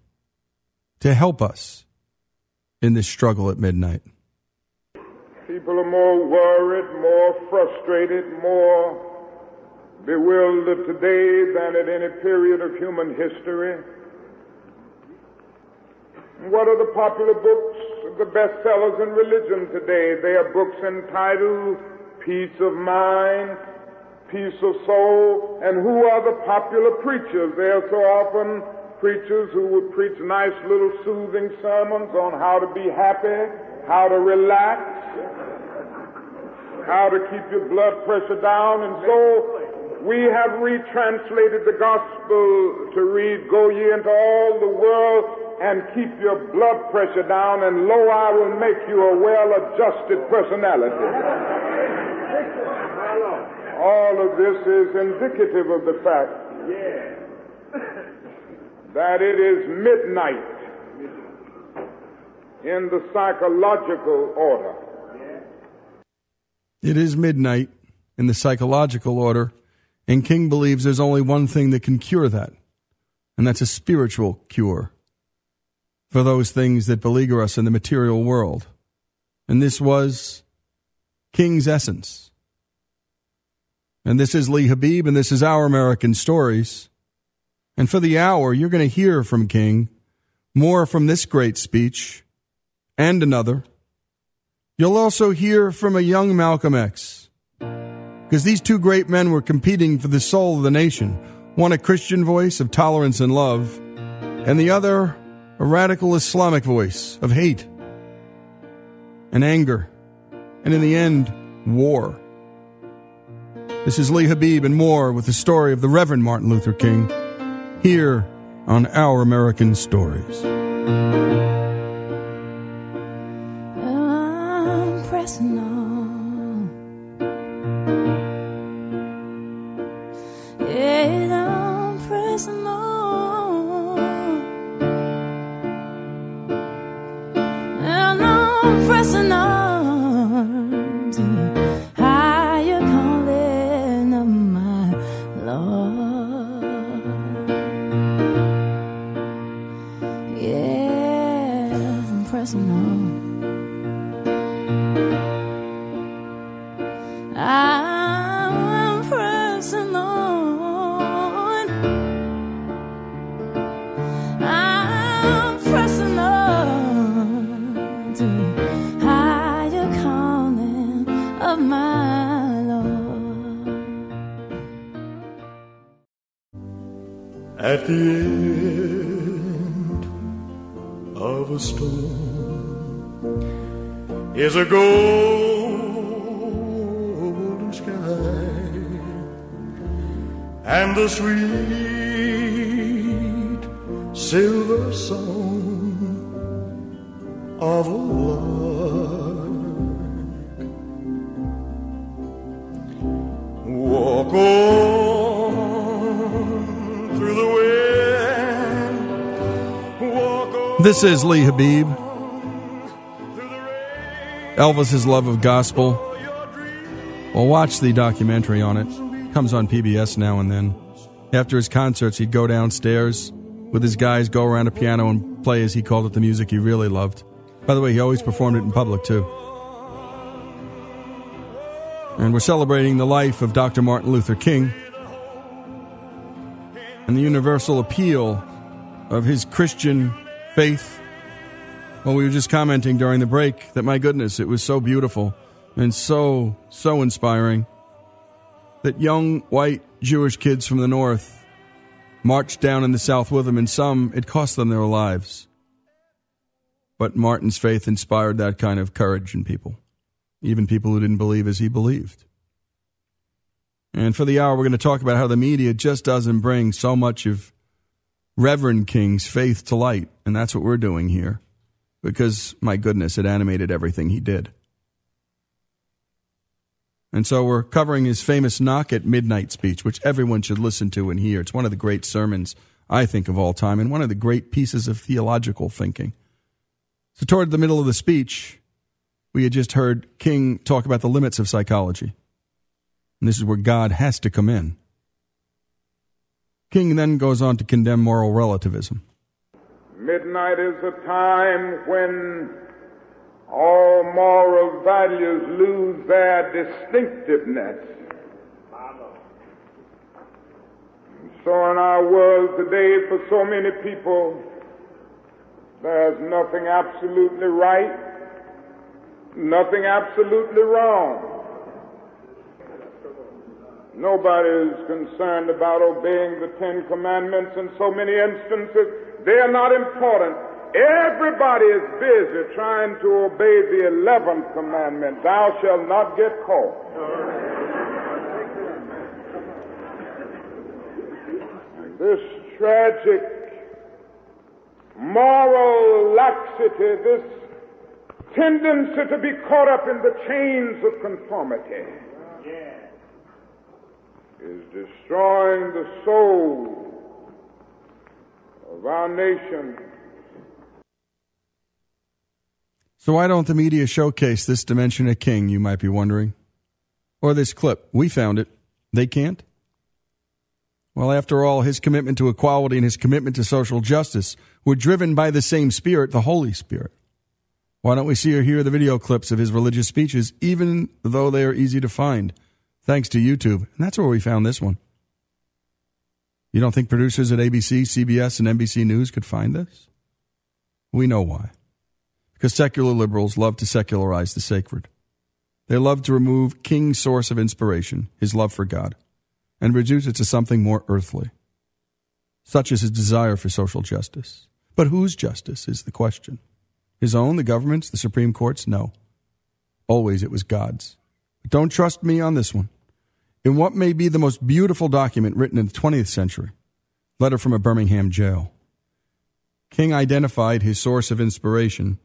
to help us in this struggle at midnight. People are more worried, more frustrated, more bewildered today than at any period of human history. What are the popular books, the bestsellers in religion today? They are books entitled Peace of Mind, Peace of Soul, and who are the popular preachers? They are so often preachers who would preach nice little soothing sermons on how to be happy, how to relax, how to keep your blood pressure down, and so we have retranslated the gospel to read, Go ye into all the world and keep your blood pressure down, and lo, I will make you a well adjusted personality. All of this is indicative of the fact that it is midnight in the psychological order. It is midnight in the psychological order, and King believes there's only one thing that can cure that, and that's a spiritual cure for those things that beleaguer us in the material world. And this was King's essence. And this is Lee Habeeb, and this is Our American Stories. And for the hour, you're going to hear from King more from this great speech and another. You'll also hear from a young Malcolm X. Because these two great men were competing for the soul of the nation one a Christian voice of tolerance and love, and the other a radical Islamic voice of hate and anger, and in the end, war. This is Lee Habeeb and more with the story of the Reverend Martin Luther King here on Our American Stories. A golden sky and the sweet silver song of a lark. Walk on through the wind. This is Lee Habeeb. Elvis's love of gospel. Well, watch the documentary on it. Comes on PBS now and then. After his concerts, he'd go downstairs with his guys, go around a piano and play, as he called it, the music he really loved. By the way, he always performed it in public, too. And we're celebrating the life of Dr. Martin Luther King and the universal appeal of his Christian faith well, we were just commenting during the break that my goodness, it was so beautiful and so, so inspiring that young white Jewish kids from the North marched down in the South with him, and some, it cost them their lives. But Martin's faith inspired that kind of courage in people, even people who didn't believe as he believed. And for the hour, we're going to talk about how the media just doesn't bring so much of Reverend King's faith to light. And that's what we're doing here because, my goodness, it animated everything he did. And so we're covering his famous knock at midnight speech, which everyone should listen to and hear. It's one of the great sermons, I think, of all time, and one of the great pieces of theological thinking. So, toward the middle of the speech, we had just heard King talk about the limits of psychology. And this is where God has to come in. King then goes on to condemn moral relativism. Midnight is a time when all moral values lose their distinctiveness. So in our world today, for so many people, there's nothing absolutely right, nothing absolutely wrong. Nobody is concerned about obeying the Ten Commandments in so many instances. They are not important. Everybody is busy trying to obey the eleventh commandment. Thou shalt not get caught. This tragic moral laxity, this tendency to be caught up in the chains of conformity is destroying the soul of our nation. So, why don't the media showcase this dimension of King, you might be wondering? Or this clip? We found it. They can't? Well, after all, his commitment to equality and his commitment to social justice were driven by the same Spirit, the Holy Spirit. Why don't we see or hear the video clips of his religious speeches, even though they are easy to find? thanks to YouTube. And that's where we found this one. You don't think producers at ABC, CBS, and NBC News could find this? We know why. Because secular liberals love to secularize the sacred. They love to remove King's source of inspiration, his love for God, and reduce it to something more earthly, such as his desire for social justice. But whose justice is the question? His own, the government's, the Supreme Court's? No. Always it was God's. But don't trust me on this one in what may be the most beautiful document written in the 20th century letter from a Birmingham jail. King identified his source of inspiration,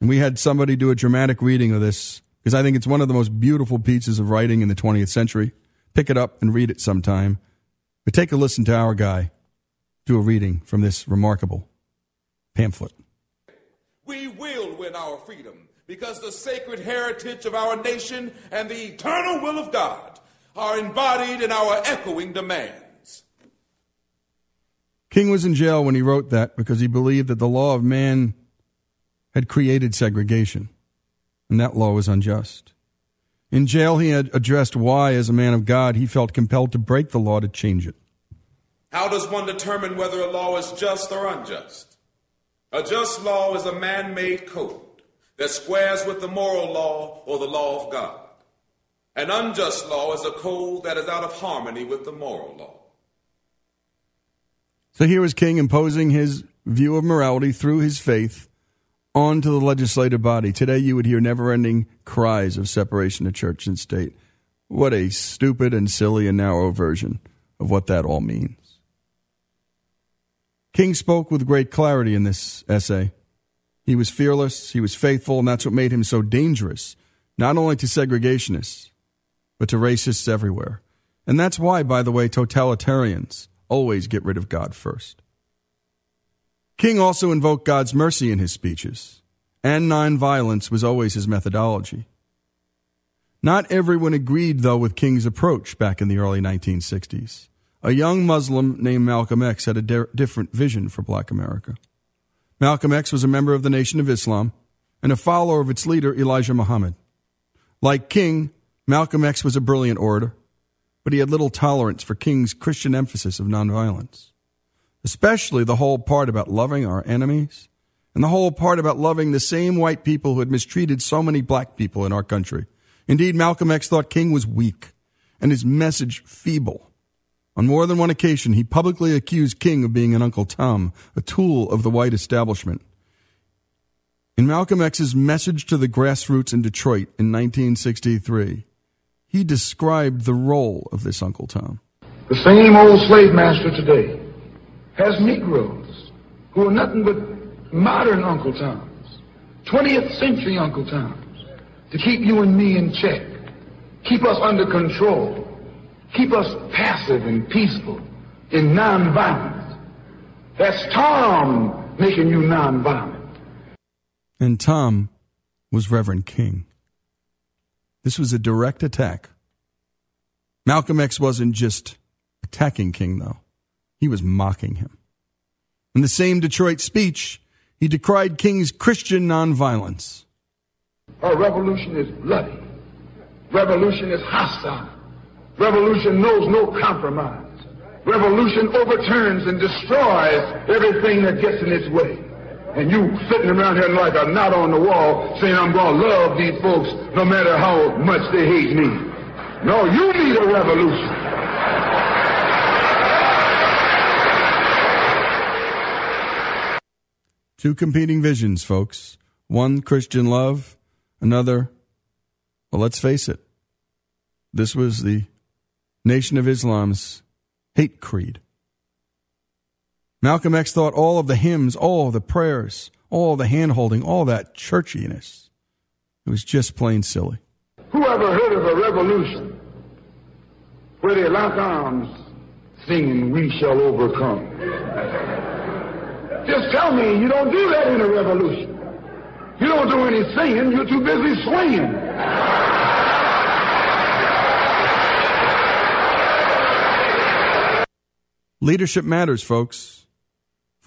and we had somebody do a dramatic reading of this because I think it's one of the most beautiful pieces of writing in the 20th century. Pick it up and read it sometime. But take a listen to our guy do a reading from this remarkable pamphlet. We will win our freedom because the sacred heritage of our nation and the eternal will of God are embodied in our echoing demands. King was in jail when he wrote that because he believed that the law of man had created segregation, and that law was unjust. In jail, he had addressed why, as a man of God, he felt compelled to break the law to change it. How does one determine whether a law is just or unjust? A just law is a man made code that squares with the moral law or the law of God. An unjust law is a code that is out of harmony with the moral law. So here was King imposing his view of morality through his faith onto the legislative body. Today you would hear never ending cries of separation of church and state. What a stupid and silly and narrow version of what that all means. King spoke with great clarity in this essay. He was fearless, he was faithful, and that's what made him so dangerous, not only to segregationists, but to racists everywhere. And that's why, by the way, totalitarians always get rid of God first. King also invoked God's mercy in his speeches, and nonviolence was always his methodology. Not everyone agreed, though, with King's approach back in the early 1960s. A young Muslim named Malcolm X had a di- different vision for black America. Malcolm X was a member of the Nation of Islam and a follower of its leader, Elijah Muhammad. Like King, Malcolm X was a brilliant orator, but he had little tolerance for King's Christian emphasis of nonviolence, especially the whole part about loving our enemies and the whole part about loving the same white people who had mistreated so many black people in our country. Indeed, Malcolm X thought King was weak and his message feeble. On more than one occasion, he publicly accused King of being an Uncle Tom, a tool of the white establishment. In Malcolm X's message to the grassroots in Detroit in 1963, he described the role of this Uncle Tom. The same old slave master today has Negroes who are nothing but modern Uncle Toms, 20th century Uncle Toms, to keep you and me in check, keep us under control, keep us passive and peaceful in nonviolence. That's Tom making you nonviolent. And Tom was Reverend King. This was a direct attack. Malcolm X wasn't just attacking King, though, he was mocking him. In the same Detroit speech, he decried King's Christian nonviolence. Our revolution is bloody. Revolution is hostile. Revolution knows no compromise. Revolution overturns and destroys everything that gets in its way. And you sitting around here like a knot on the wall saying I'm going to love these folks no matter how much they hate me. No, you need a revolution. Two competing visions, folks. One, Christian love. Another, well, let's face it. This was the Nation of Islam's hate creed. Malcolm X thought all of the hymns, all the prayers, all the hand holding, all that churchiness, it was just plain silly. Who ever heard of a revolution where they lock arms singing, We shall overcome? Just tell me you don't do that in a revolution. You don't do any singing, you're too busy swinging. Leadership matters, folks.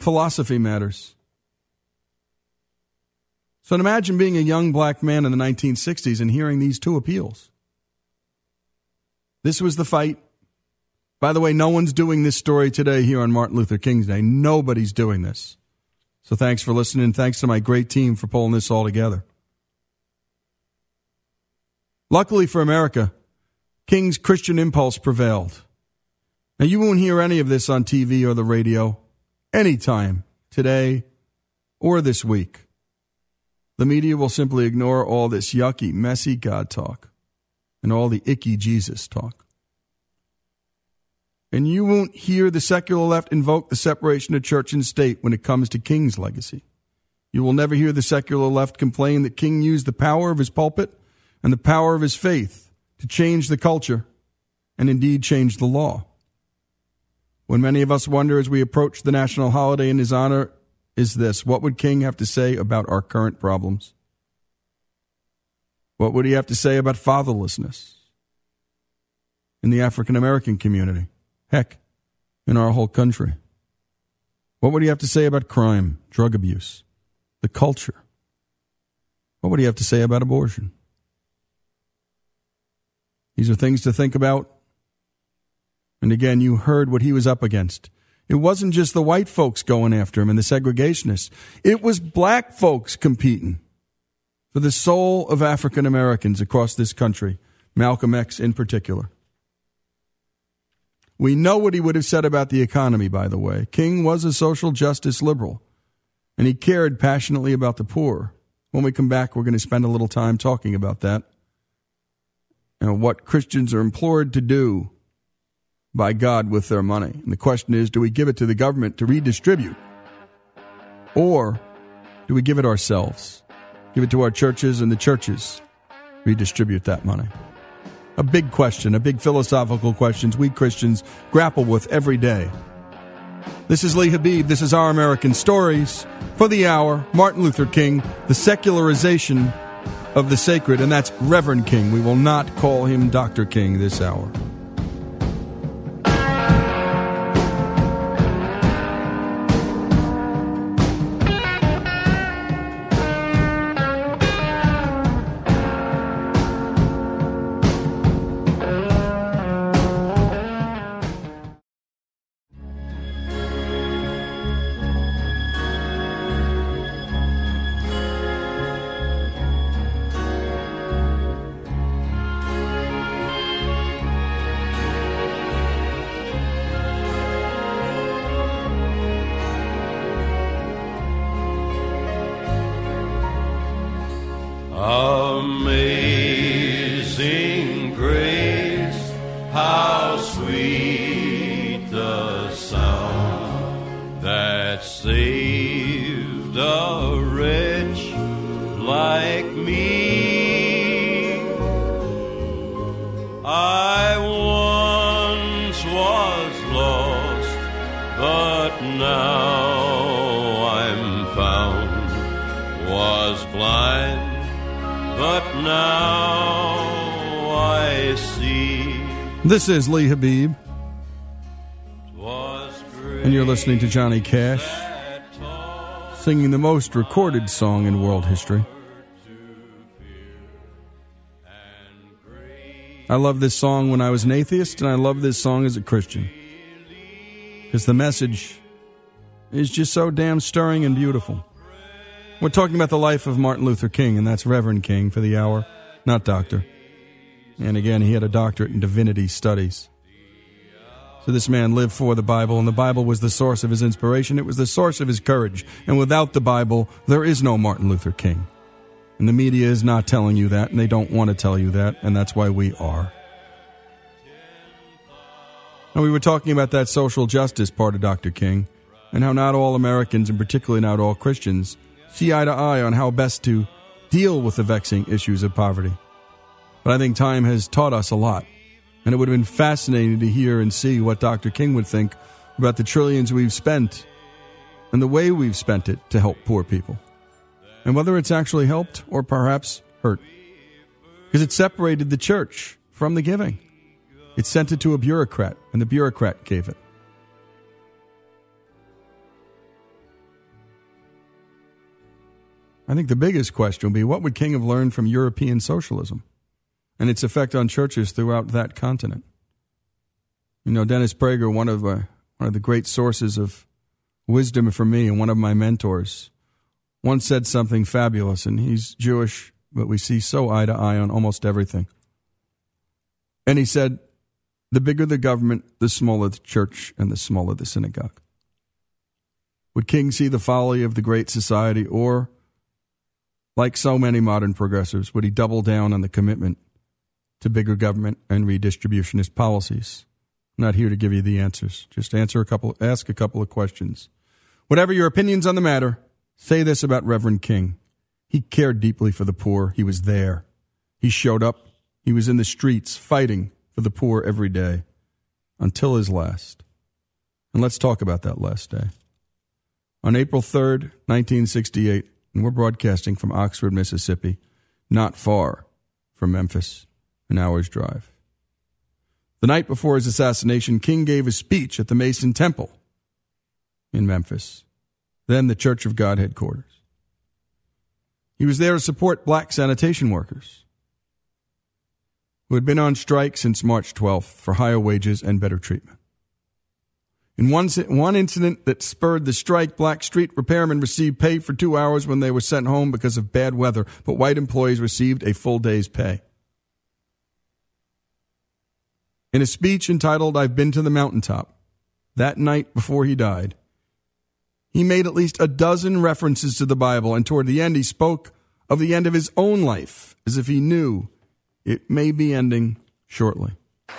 Philosophy matters. So imagine being a young black man in the 1960s and hearing these two appeals. This was the fight. By the way, no one's doing this story today here on Martin Luther King's Day. Nobody's doing this. So thanks for listening. Thanks to my great team for pulling this all together. Luckily for America, King's Christian impulse prevailed. Now, you won't hear any of this on TV or the radio anytime today or this week. The media will simply ignore all this yucky, messy God talk and all the icky Jesus talk. And you won't hear the secular left invoke the separation of church and state when it comes to King's legacy. You will never hear the secular left complain that King used the power of his pulpit and the power of his faith to change the culture and indeed change the law. When many of us wonder as we approach the national holiday in his honor, is this what would King have to say about our current problems? What would he have to say about fatherlessness in the African American community? Heck, in our whole country. What would he have to say about crime, drug abuse, the culture? What would he have to say about abortion? These are things to think about. And again, you heard what he was up against. It wasn't just the white folks going after him and the segregationists. It was black folks competing for the soul of African Americans across this country, Malcolm X in particular. We know what he would have said about the economy, by the way. King was a social justice liberal, and he cared passionately about the poor. When we come back, we're going to spend a little time talking about that and what Christians are implored to do by God with their money. And the question is do we give it to the government to redistribute? Or do we give it ourselves? Give it to our churches and the churches redistribute that money? A big question, a big philosophical question we Christians grapple with every day. This is Lee Habeeb. This is Our American Stories. For the hour, Martin Luther King, the secularization of the sacred, and that's Reverend King. We will not call him Dr. King this hour. This is Lee Habeeb, and you're listening to Johnny Cash singing the most recorded song in world history. I love this song when I was an atheist, and I love this song as a Christian. Because the message is just so damn stirring and beautiful. We're talking about the life of Martin Luther King, and that's Reverend King for the hour, not doctor. And again, he had a doctorate in divinity studies. So this man lived for the Bible, and the Bible was the source of his inspiration. It was the source of his courage. And without the Bible, there is no Martin Luther King. And the media is not telling you that, and they don't want to tell you that, and that's why we are. And we were talking about that social justice part of Dr. King, and how not all Americans, and particularly not all Christians, see eye to eye on how best to deal with the vexing issues of poverty. But I think time has taught us a lot, and it would have been fascinating to hear and see what Dr. King would think about the trillions we've spent and the way we've spent it to help poor people, and whether it's actually helped or perhaps hurt. Because it separated the church from the giving. It sent it to a bureaucrat, and the bureaucrat gave it. I think the biggest question would be what would King have learned from European socialism and its effect on churches throughout that continent? You know, Dennis Prager, one of, uh, one of the great sources of wisdom for me and one of my mentors, once said something fabulous, and he's Jewish, but we see so eye to eye on almost everything. And he said, The bigger the government, the smaller the church, and the smaller the synagogue. Would King see the folly of the great society, or like so many modern progressives, would he double down on the commitment to bigger government and redistributionist policies? I'm not here to give you the answers. Just answer a couple, ask a couple of questions. Whatever your opinions on the matter, say this about Reverend King. He cared deeply for the poor. He was there. He showed up. He was in the streets fighting for the poor every day until his last. And let's talk about that last day. On April 3rd, 1968, and we're broadcasting from Oxford, Mississippi, not far from Memphis, an hour's drive. The night before his assassination, King gave a speech at the Mason Temple in Memphis, then the Church of God headquarters. He was there to support black sanitation workers who had been on strike since March 12th for higher wages and better treatment. In one, one incident that spurred the strike, black street repairmen received pay for two hours when they were sent home because of bad weather, but white employees received a full day's pay. In a speech entitled I've Been to the Mountaintop, that night before he died, he made at least a dozen references to the Bible, and toward the end, he spoke of the end of his own life as if he knew it may be ending shortly.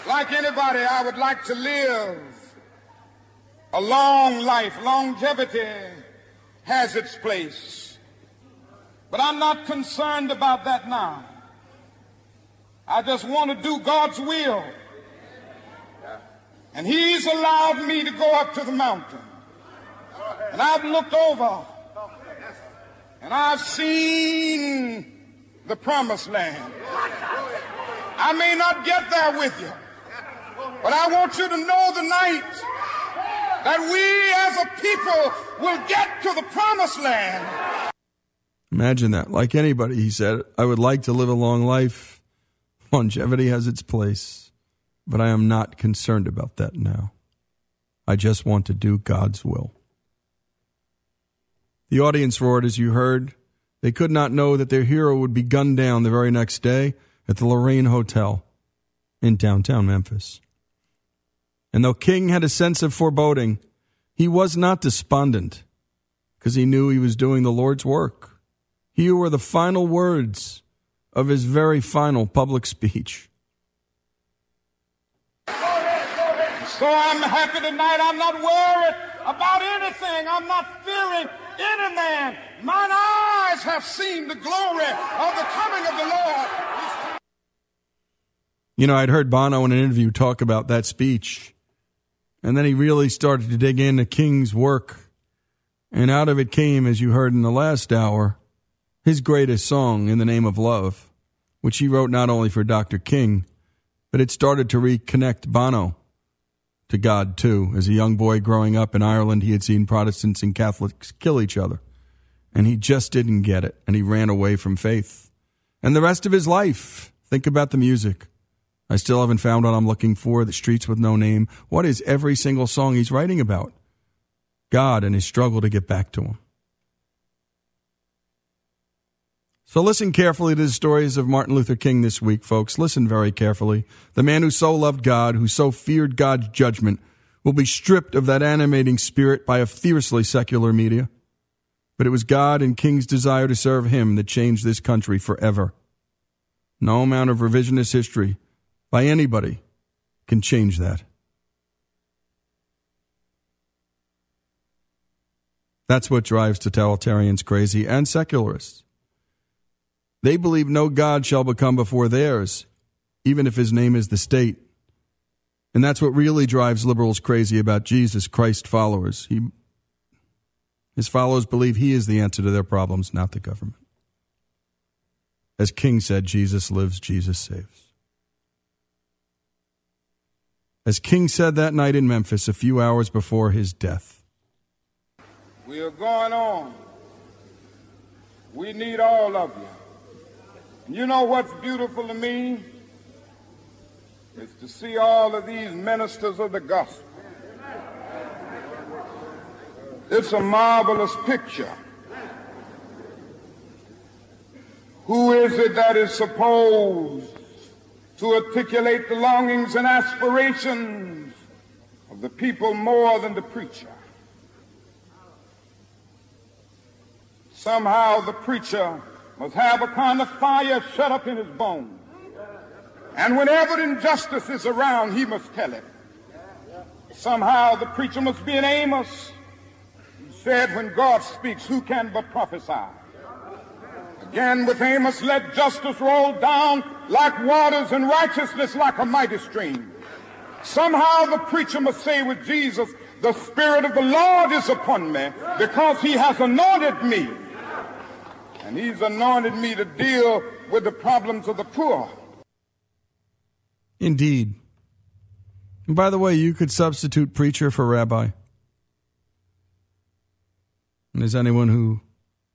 Like anybody, I would like to live a long life. Longevity has its place. But I'm not concerned about that now. I just want to do God's will. And He's allowed me to go up to the mountain. And I've looked over and I've seen the promised land. I may not get there with you, but I want you to know tonight that we as a people will get to the promised land. Imagine that. Like anybody, he said, I would like to live a long life. Longevity has its place, but I am not concerned about that now. I just want to do God's will. The audience roared as you heard. They could not know that their hero would be gunned down the very next day at the Lorraine Hotel in downtown Memphis. And though King had a sense of foreboding, he was not despondent because he knew he was doing the Lord's work. Here were the final words of his very final public [laughs] speech. So I'm happy tonight. I'm not worried about anything. I'm not fearing any man. Mine eyes have seen the glory of the coming of the Lord. You know, I'd heard Bono in an interview talk about that speech, and then he really started to dig into King's work. And out of it came, as you heard in the last hour, his greatest song, In the Name of Love, which he wrote not only for Dr. King, but it started to reconnect Bono to God too. As a young boy growing up in Ireland, he had seen Protestants and Catholics kill each other, and he just didn't get it, and he ran away from faith. And the rest of his life, think about the music. I still haven't found what I'm looking for, The Streets with No Name. What is every single song he's writing about? God and his struggle to get back to him. So listen carefully to the stories of Martin Luther King this week, folks. Listen very carefully. The man who so loved God, who so feared God's judgment, will be stripped of that animating spirit by a fiercely secular media. But it was God and King's desire to serve him that changed this country forever. No amount of revisionist history by anybody can change that. That's what drives totalitarians crazy and secularists. They believe no God shall become before theirs, even if his name is the state. And that's what really drives liberals crazy about Jesus Christ followers. He, his followers believe he is the answer to their problems, not the government. As King said, Jesus lives, Jesus saves. As King said that night in Memphis a few hours before his death. We are going on. We need all of you. You know what's beautiful to me? Is to see all of these ministers of the gospel. It's a marvelous picture. Who is it that is supposed to articulate the longings and aspirations of the people more than the preacher? Somehow the preacher must have a kind of fire shut up in his bones. And whenever injustice is around, he must tell it. Somehow the preacher must be an Amos who said, when God speaks, who can but prophesy? Again with Amos, let justice roll down like waters and righteousness like a mighty stream. Somehow the preacher must say with Jesus, the Spirit of the Lord is upon me because he has anointed me. And he's anointed me to deal with the problems of the poor. Indeed. And by the way, you could substitute preacher for rabbi. And as anyone who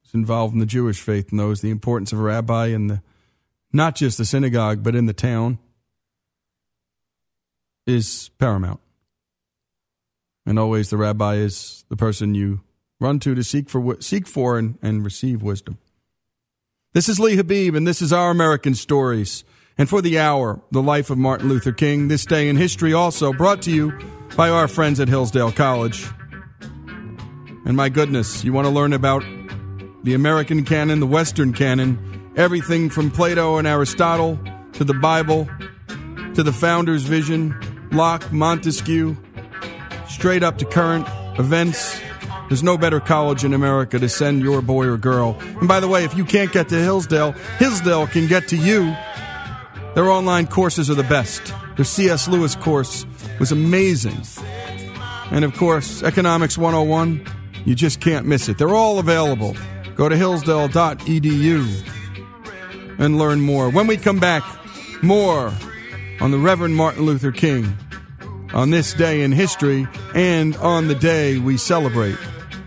is involved in the Jewish faith knows the importance of a rabbi in the not just the synagogue, but in the town is paramount. And always the rabbi is the person you run to to seek for seek for and, and receive wisdom. This is Lee Habeeb, and this is Our American Stories. And for the hour, the life of Martin Luther King, this day in history, also brought to you by our friends at Hillsdale College. And my goodness, you want to learn about the American canon, the Western canon, everything from Plato and Aristotle to the Bible to the founder's vision, Locke, Montesquieu, straight up to current events. There's no better college in America to send your boy or girl. And by the way, if you can't get to Hillsdale, Hillsdale can get to you. Their online courses are the best. Their C.S. Lewis course was amazing. And of course, Economics 101, you just can't miss it. They're all available. Go to hillsdale.edu and learn more. When we come back, more on the Reverend Martin Luther King on this day in history and on the day we celebrate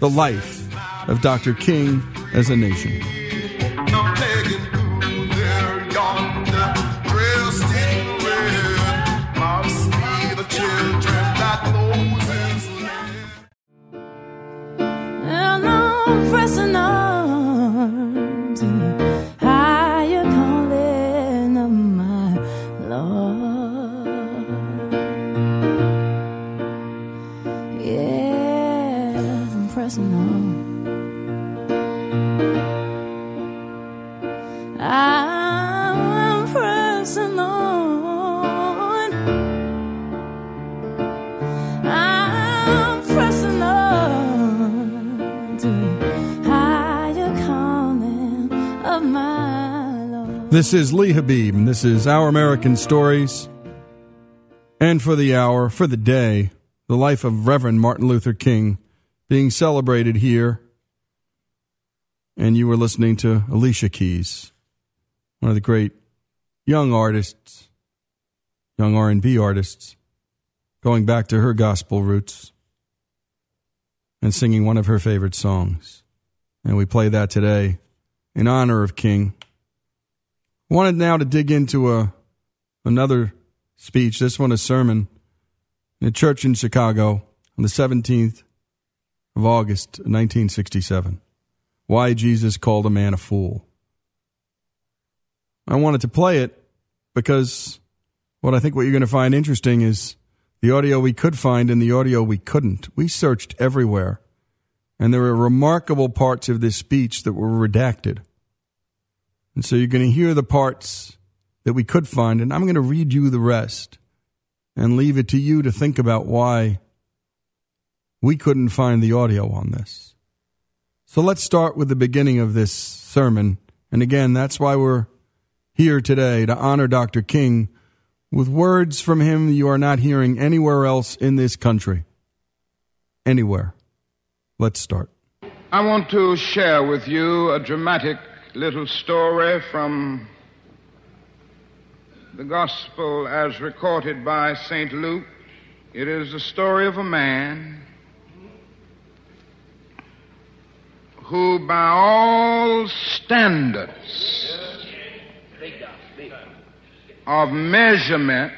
the life of Dr. King as a nation. This is Lee Habeeb, and this is Our American Stories. And for the hour, for the day, the life of Reverend Martin Luther King being celebrated here. And you were listening to Alicia Keys, one of the great young artists, young R&B artists, going back to her gospel roots and singing one of her favorite songs. And we play that today in honor of King. Wanted now to dig into a another speech, this one a sermon in a church in Chicago on the 17th of August 1967. Why Jesus called a man a fool. I wanted to play it because what I think what you're going to find interesting is the audio we could find and the audio we couldn't. We searched everywhere, and there are remarkable parts of this speech that were redacted. And so you're going to hear the parts that we could find, and I'm going to read you the rest and leave it to you to think about why we couldn't find the audio on this. So let's start with the beginning of this sermon. And again, that's why we're here today to honor Dr. King with words from him you are not hearing anywhere else in this country. Anywhere. Let's start. I want to share with you a dramatic little story from the Gospel as recorded by St. Luke. It is the story of a man who, by all standards of measurement,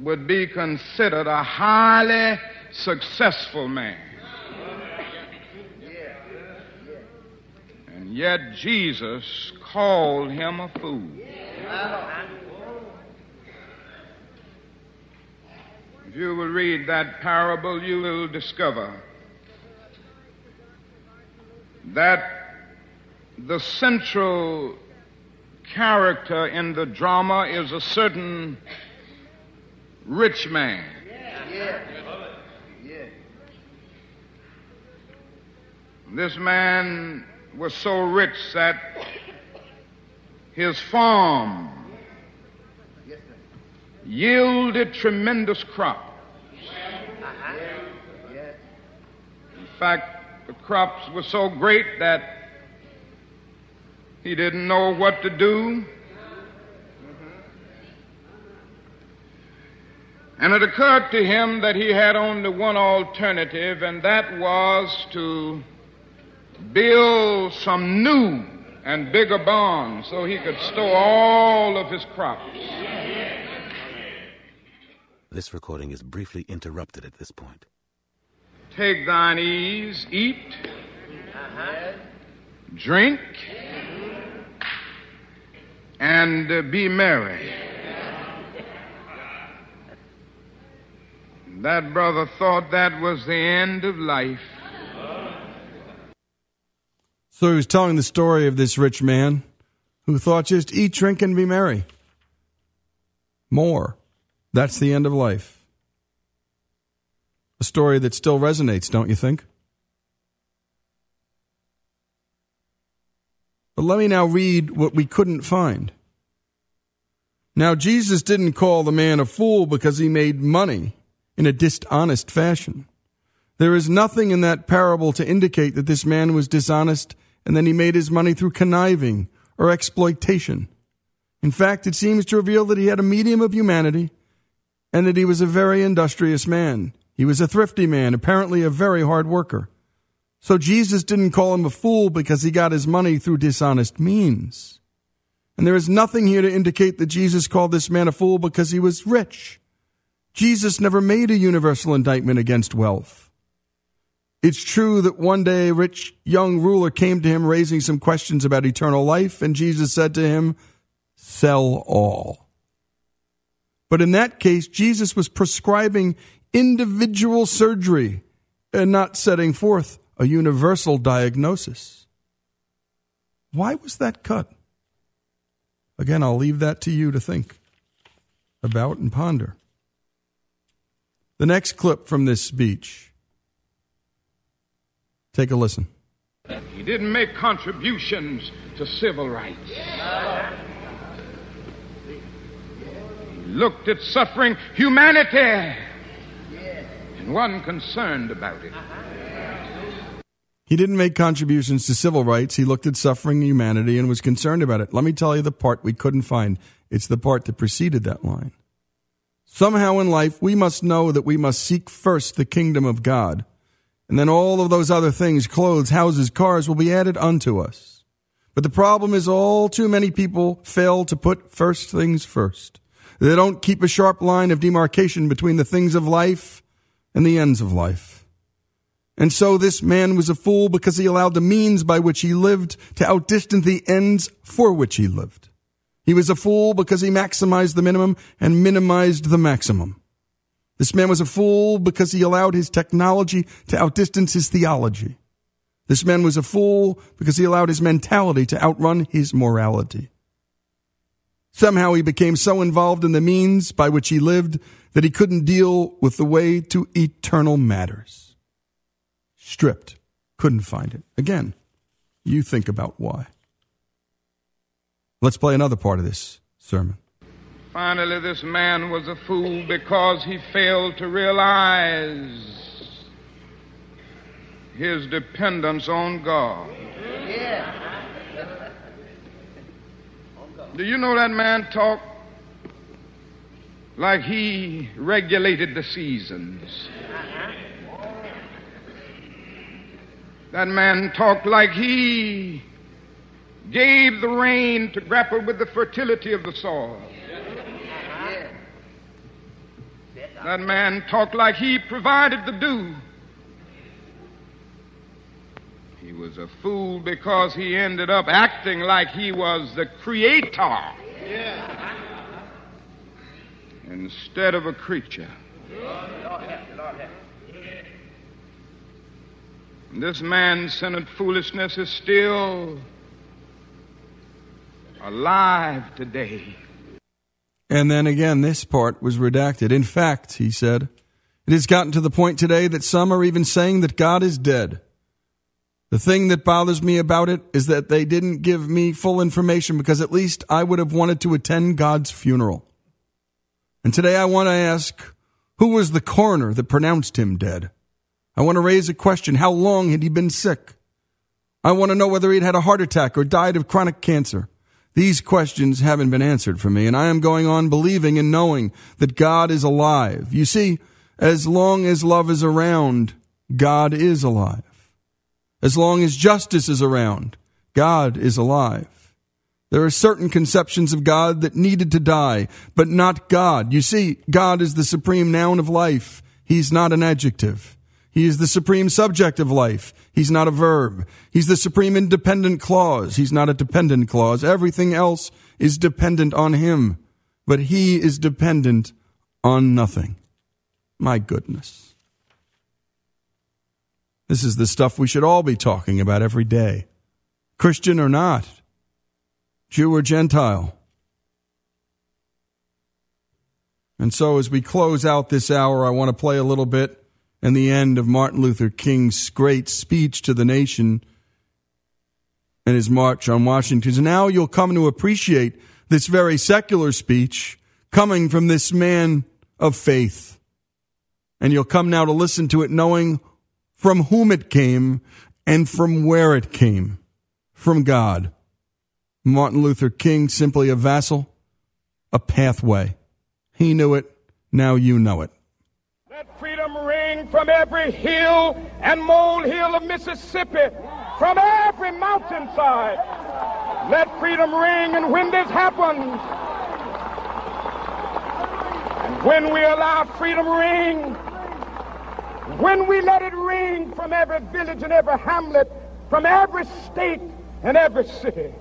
would be considered a highly successful man. Yet Jesus called him a fool. If you will read that parable, you will discover that the central character in the drama is a certain rich man. This man was so rich that his farm yielded tremendous crops. In fact, the crops were so great that he didn't know what to do. And it occurred to him that he had only one alternative, and that was to build some new and bigger barns so he could store all of his crops. This recording is briefly interrupted at this point. Take thine ease, eat, drink, and uh, be merry. That brother thought that was the end of life. So he was telling the story of this rich man who thought just eat, drink, and be merry. More. That's the end of life. A story that still resonates, don't you think? But let me now read what we couldn't find. Now, Jesus didn't call the man a fool because he made money in a dishonest fashion. There is nothing in that parable to indicate that this man was dishonest and then he made his money through conniving or exploitation. In fact, it seems to reveal that he had a medium of humanity and that he was a very industrious man. He was a thrifty man, apparently a very hard worker. So Jesus didn't call him a fool because he got his money through dishonest means. And there is nothing here to indicate that Jesus called this man a fool because he was rich. Jesus never made a universal indictment against wealth. It's true that one day a rich young ruler came to him raising some questions about eternal life, and Jesus said to him, Sell all. But in that case, Jesus was prescribing individual surgery and not setting forth a universal diagnosis. Why was that cut? Again, I'll leave that to you to think about and ponder. The next clip from this speech. Take a listen. He didn't make contributions to civil rights. He looked at suffering humanity and wasn't concerned about it. He didn't make contributions to civil rights. He looked at suffering humanity and was concerned about it. Let me tell you the part we couldn't find. It's the part that preceded that line. Somehow in life, we must know that we must seek first the kingdom of God, and then all of those other things, clothes, houses, cars, will be added unto us. But the problem is all too many people fail to put first things first. They don't keep a sharp line of demarcation between the things of life and the ends of life. And so this man was a fool because he allowed the means by which he lived to outdistance the ends for which he lived. He was a fool because he maximized the minimum and minimized the maximum. This man was a fool because he allowed his technology to outdistance his theology. This man was a fool because he allowed his mentality to outrun his morality. Somehow he became so involved in the means by which he lived that he couldn't deal with the way to eternal matters. Stripped. Couldn't find it. Again, you think about why. Let's play another part of this sermon. Finally, this man was a fool because he failed to realize his dependence on God. Yeah. Do you know that man talked like he regulated the seasons? That man talked like he gave the rain to grapple with the fertility of the soil. That man talked like he provided the dew. He was a fool because he ended up acting like he was the creator instead of a creature. This man centered foolishness is still alive today. And then again, this part was redacted. In fact, he said, it has gotten to the point today that some are even saying that God is dead. The thing that bothers me about it is that they didn't give me full information because at least I would have wanted to attend God's funeral. And today I want to ask, who was the coroner that pronounced him dead? I want to raise a question. How long had he been sick? I want to know whether he'd had a heart attack or died of chronic cancer. These questions haven't been answered for me, and I am going on believing and knowing that God is alive. You see, as long as love is around, God is alive. As long as justice is around, God is alive. There are certain conceptions of God that needed to die, but not God. You see, God is the supreme noun of life. He's not an adjective. He is the supreme subject of life. He's not a verb. He's the supreme independent clause. He's not a dependent clause. Everything else is dependent on him, but he is dependent on nothing. My goodness. This is the stuff we should all be talking about every day. Christian or not, Jew or Gentile. And so as we close out this hour, I want to play a little bit and the end of Martin Luther King's great speech to the nation and his march on Washington. So now you'll come to appreciate this very secular speech coming from this man of faith. And you'll come now to listen to it knowing from whom it came and from where it came. From God. Martin Luther King, simply a vassal, a pathway. He knew it. Now you know it. From every hill and molehill of Mississippi, from every mountainside. Let freedom ring, and when this happens, and when we allow freedom ring, when we let it ring from every village and every hamlet, from every state and every city,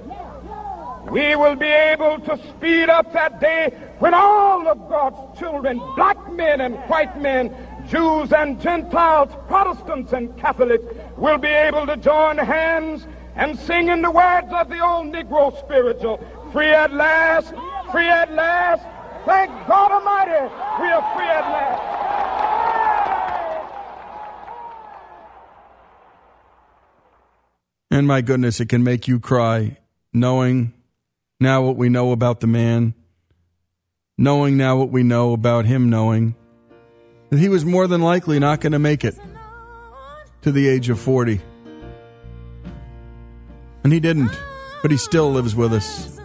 we will be able to speed up that day when all of God's children, black men and white men, Jews and Gentiles, Protestants and Catholics, will be able to join hands and sing in the words of the old Negro spiritual, free at last, free at last. Thank God Almighty, we are free at last. And my goodness, it can make you cry knowing now what we know about the man, knowing now what we know about him knowing that he was more than likely not going to make it to the age of 40. And he didn't, but he still lives with us.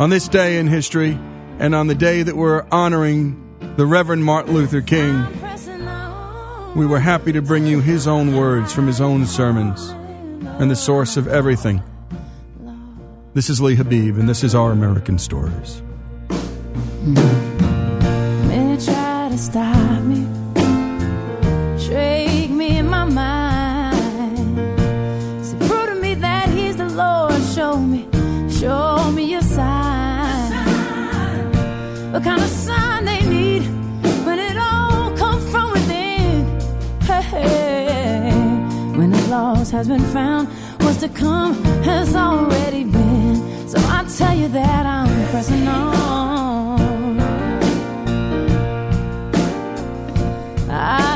On this day in history, and on the day that we're honoring the Reverend Martin Luther King, we were happy to bring you his own words from his own sermons and the source of everything. This is Lee Habeeb, and this is Our American Stories. Stop me, shake me in my mind. Say, prove to me that He's the Lord. Show me, show me a sign. What kind of sign they need when it all comes from within? Hey, when the loss has been found, what's to come has already been. So I tell you that I'm pressing on. I